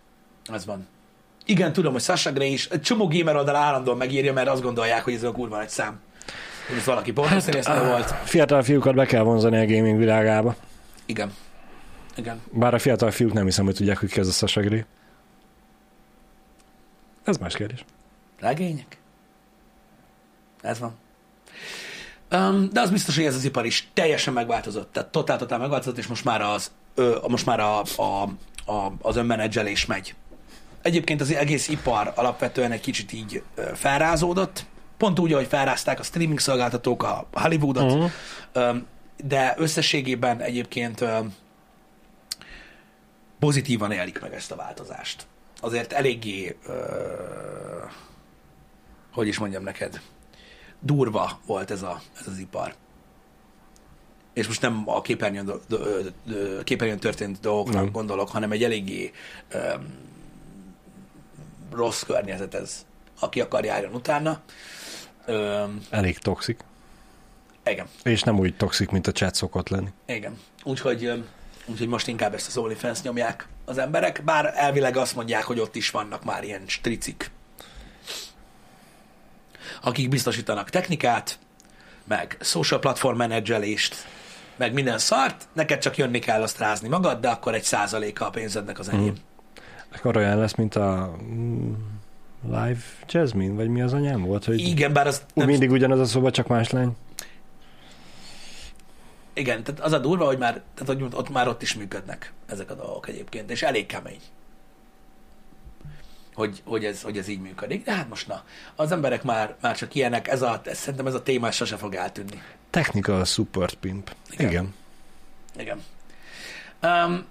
Ez van. Igen, tudom, hogy Sasha Grey is, egy csomó gamer oldal állandóan megírja, mert azt gondolják, hogy ez a kurva egy szám. Hogy ez valaki pornószínésznő hát, volt. Fiatal fiúkat be kell vonzani a gaming világába. Igen. Igen. Bár a fiatal fiúk nem hiszem, hogy tudják, hogy ki ez a Sasha Grey. Ez más kérdés. Legények. Ez van. Um, de az biztos, hogy ez az ipar is teljesen megváltozott. Tehát totál, totál megváltozott, és most már, az, ö, most már a, a, a, az önmenedzselés megy. Egyébként az egész ipar alapvetően egy kicsit így felrázódott, pont úgy, ahogy felrázták a streaming szolgáltatók a Hollywoodot, uh-huh. de összességében egyébként ö, pozitívan élik meg ezt a változást. Azért eléggé, ö, hogy is mondjam neked, durva volt ez, a, ez az ipar. És most nem a képernyőn, do, do, do, képernyőn történt dolgokra Nem. gondolok, hanem egy eléggé ö, rossz környezet ez, aki akar járjon utána. Ö, Elég toxik. igen. És nem úgy toxik, mint a chat szokott lenni. Igen. Úgyhogy, úgyhogy most inkább ezt az OnlyFans nyomják az emberek, bár elvileg azt mondják, hogy ott is vannak már ilyen stricik, akik biztosítanak technikát, meg social platform menedzselést, meg minden szart, neked csak jönni kell azt rázni magad, de akkor egy százaléka a pénzednek az enyém. Akkor olyan lesz, mint a mm, Live Jasmine, vagy mi az anyám volt, hogy Igen, bár az nem, mindig ugyanaz a szoba, csak más lány. Igen, tehát az a durva, hogy már, tehát, hogy ott már ott is működnek ezek a dolgok egyébként, és elég kemény. Hogy, hogy, ez, hogy ez így működik. De hát most na, az emberek már, már csak ilyenek, ez a, ez, szerintem ez a téma sose fog eltűnni. Technical support pimp. Igen. Igen. Igen. Um,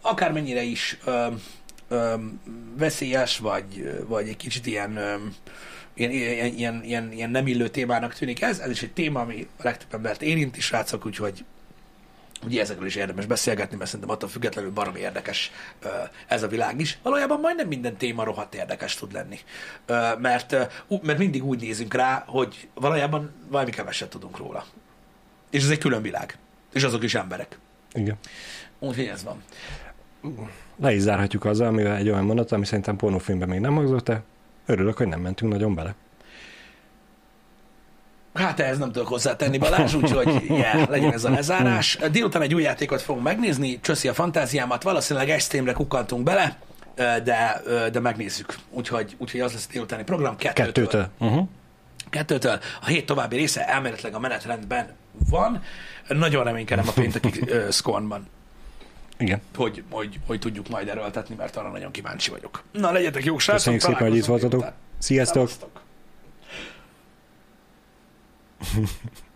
akármennyire is um, um, veszélyes, vagy, vagy egy kicsit ilyen, um, ilyen, ilyen, ilyen, ilyen, ilyen nem illő témának tűnik ez, ez is egy téma, ami a legtöbb embert érinti, srácok, úgyhogy ugye ezekről is érdemes beszélgetni, mert szerintem attól függetlenül baromi érdekes ez a világ is. Valójában majdnem minden téma rohadt érdekes tud lenni. Mert, mert mindig úgy nézünk rá, hogy valójában valami keveset tudunk róla. És ez egy külön világ. És azok is emberek. Igen. Úgyhogy ez van. Le is zárhatjuk azzal, amivel egy olyan mondat, ami szerintem pornófilmben még nem hangzott el. Örülök, hogy nem mentünk nagyon bele. Hát ehhez nem tudok hozzátenni, Balázs, úgyhogy yeah, legyen ez a lezárás. Délután egy új játékot fogunk megnézni, csöszi a fantáziámat, valószínűleg Extreme-re kukkantunk bele, de, de megnézzük. Úgyhogy, úgyhogy az lesz a délutáni program kettőtől. Kettőtől. Uh-huh. Kettőtől. A hét további része elméletileg a menetrendben van. Nagyon reménykedem a pénteki uh, Scornban, Igen. hogy, hogy, hogy tudjuk majd erőltetni, mert arra nagyon kíváncsi vagyok. Na, legyetek jók, srácok! Köszönjük szépen, hogy itt voltatok. Sziasztok! Szevasztok.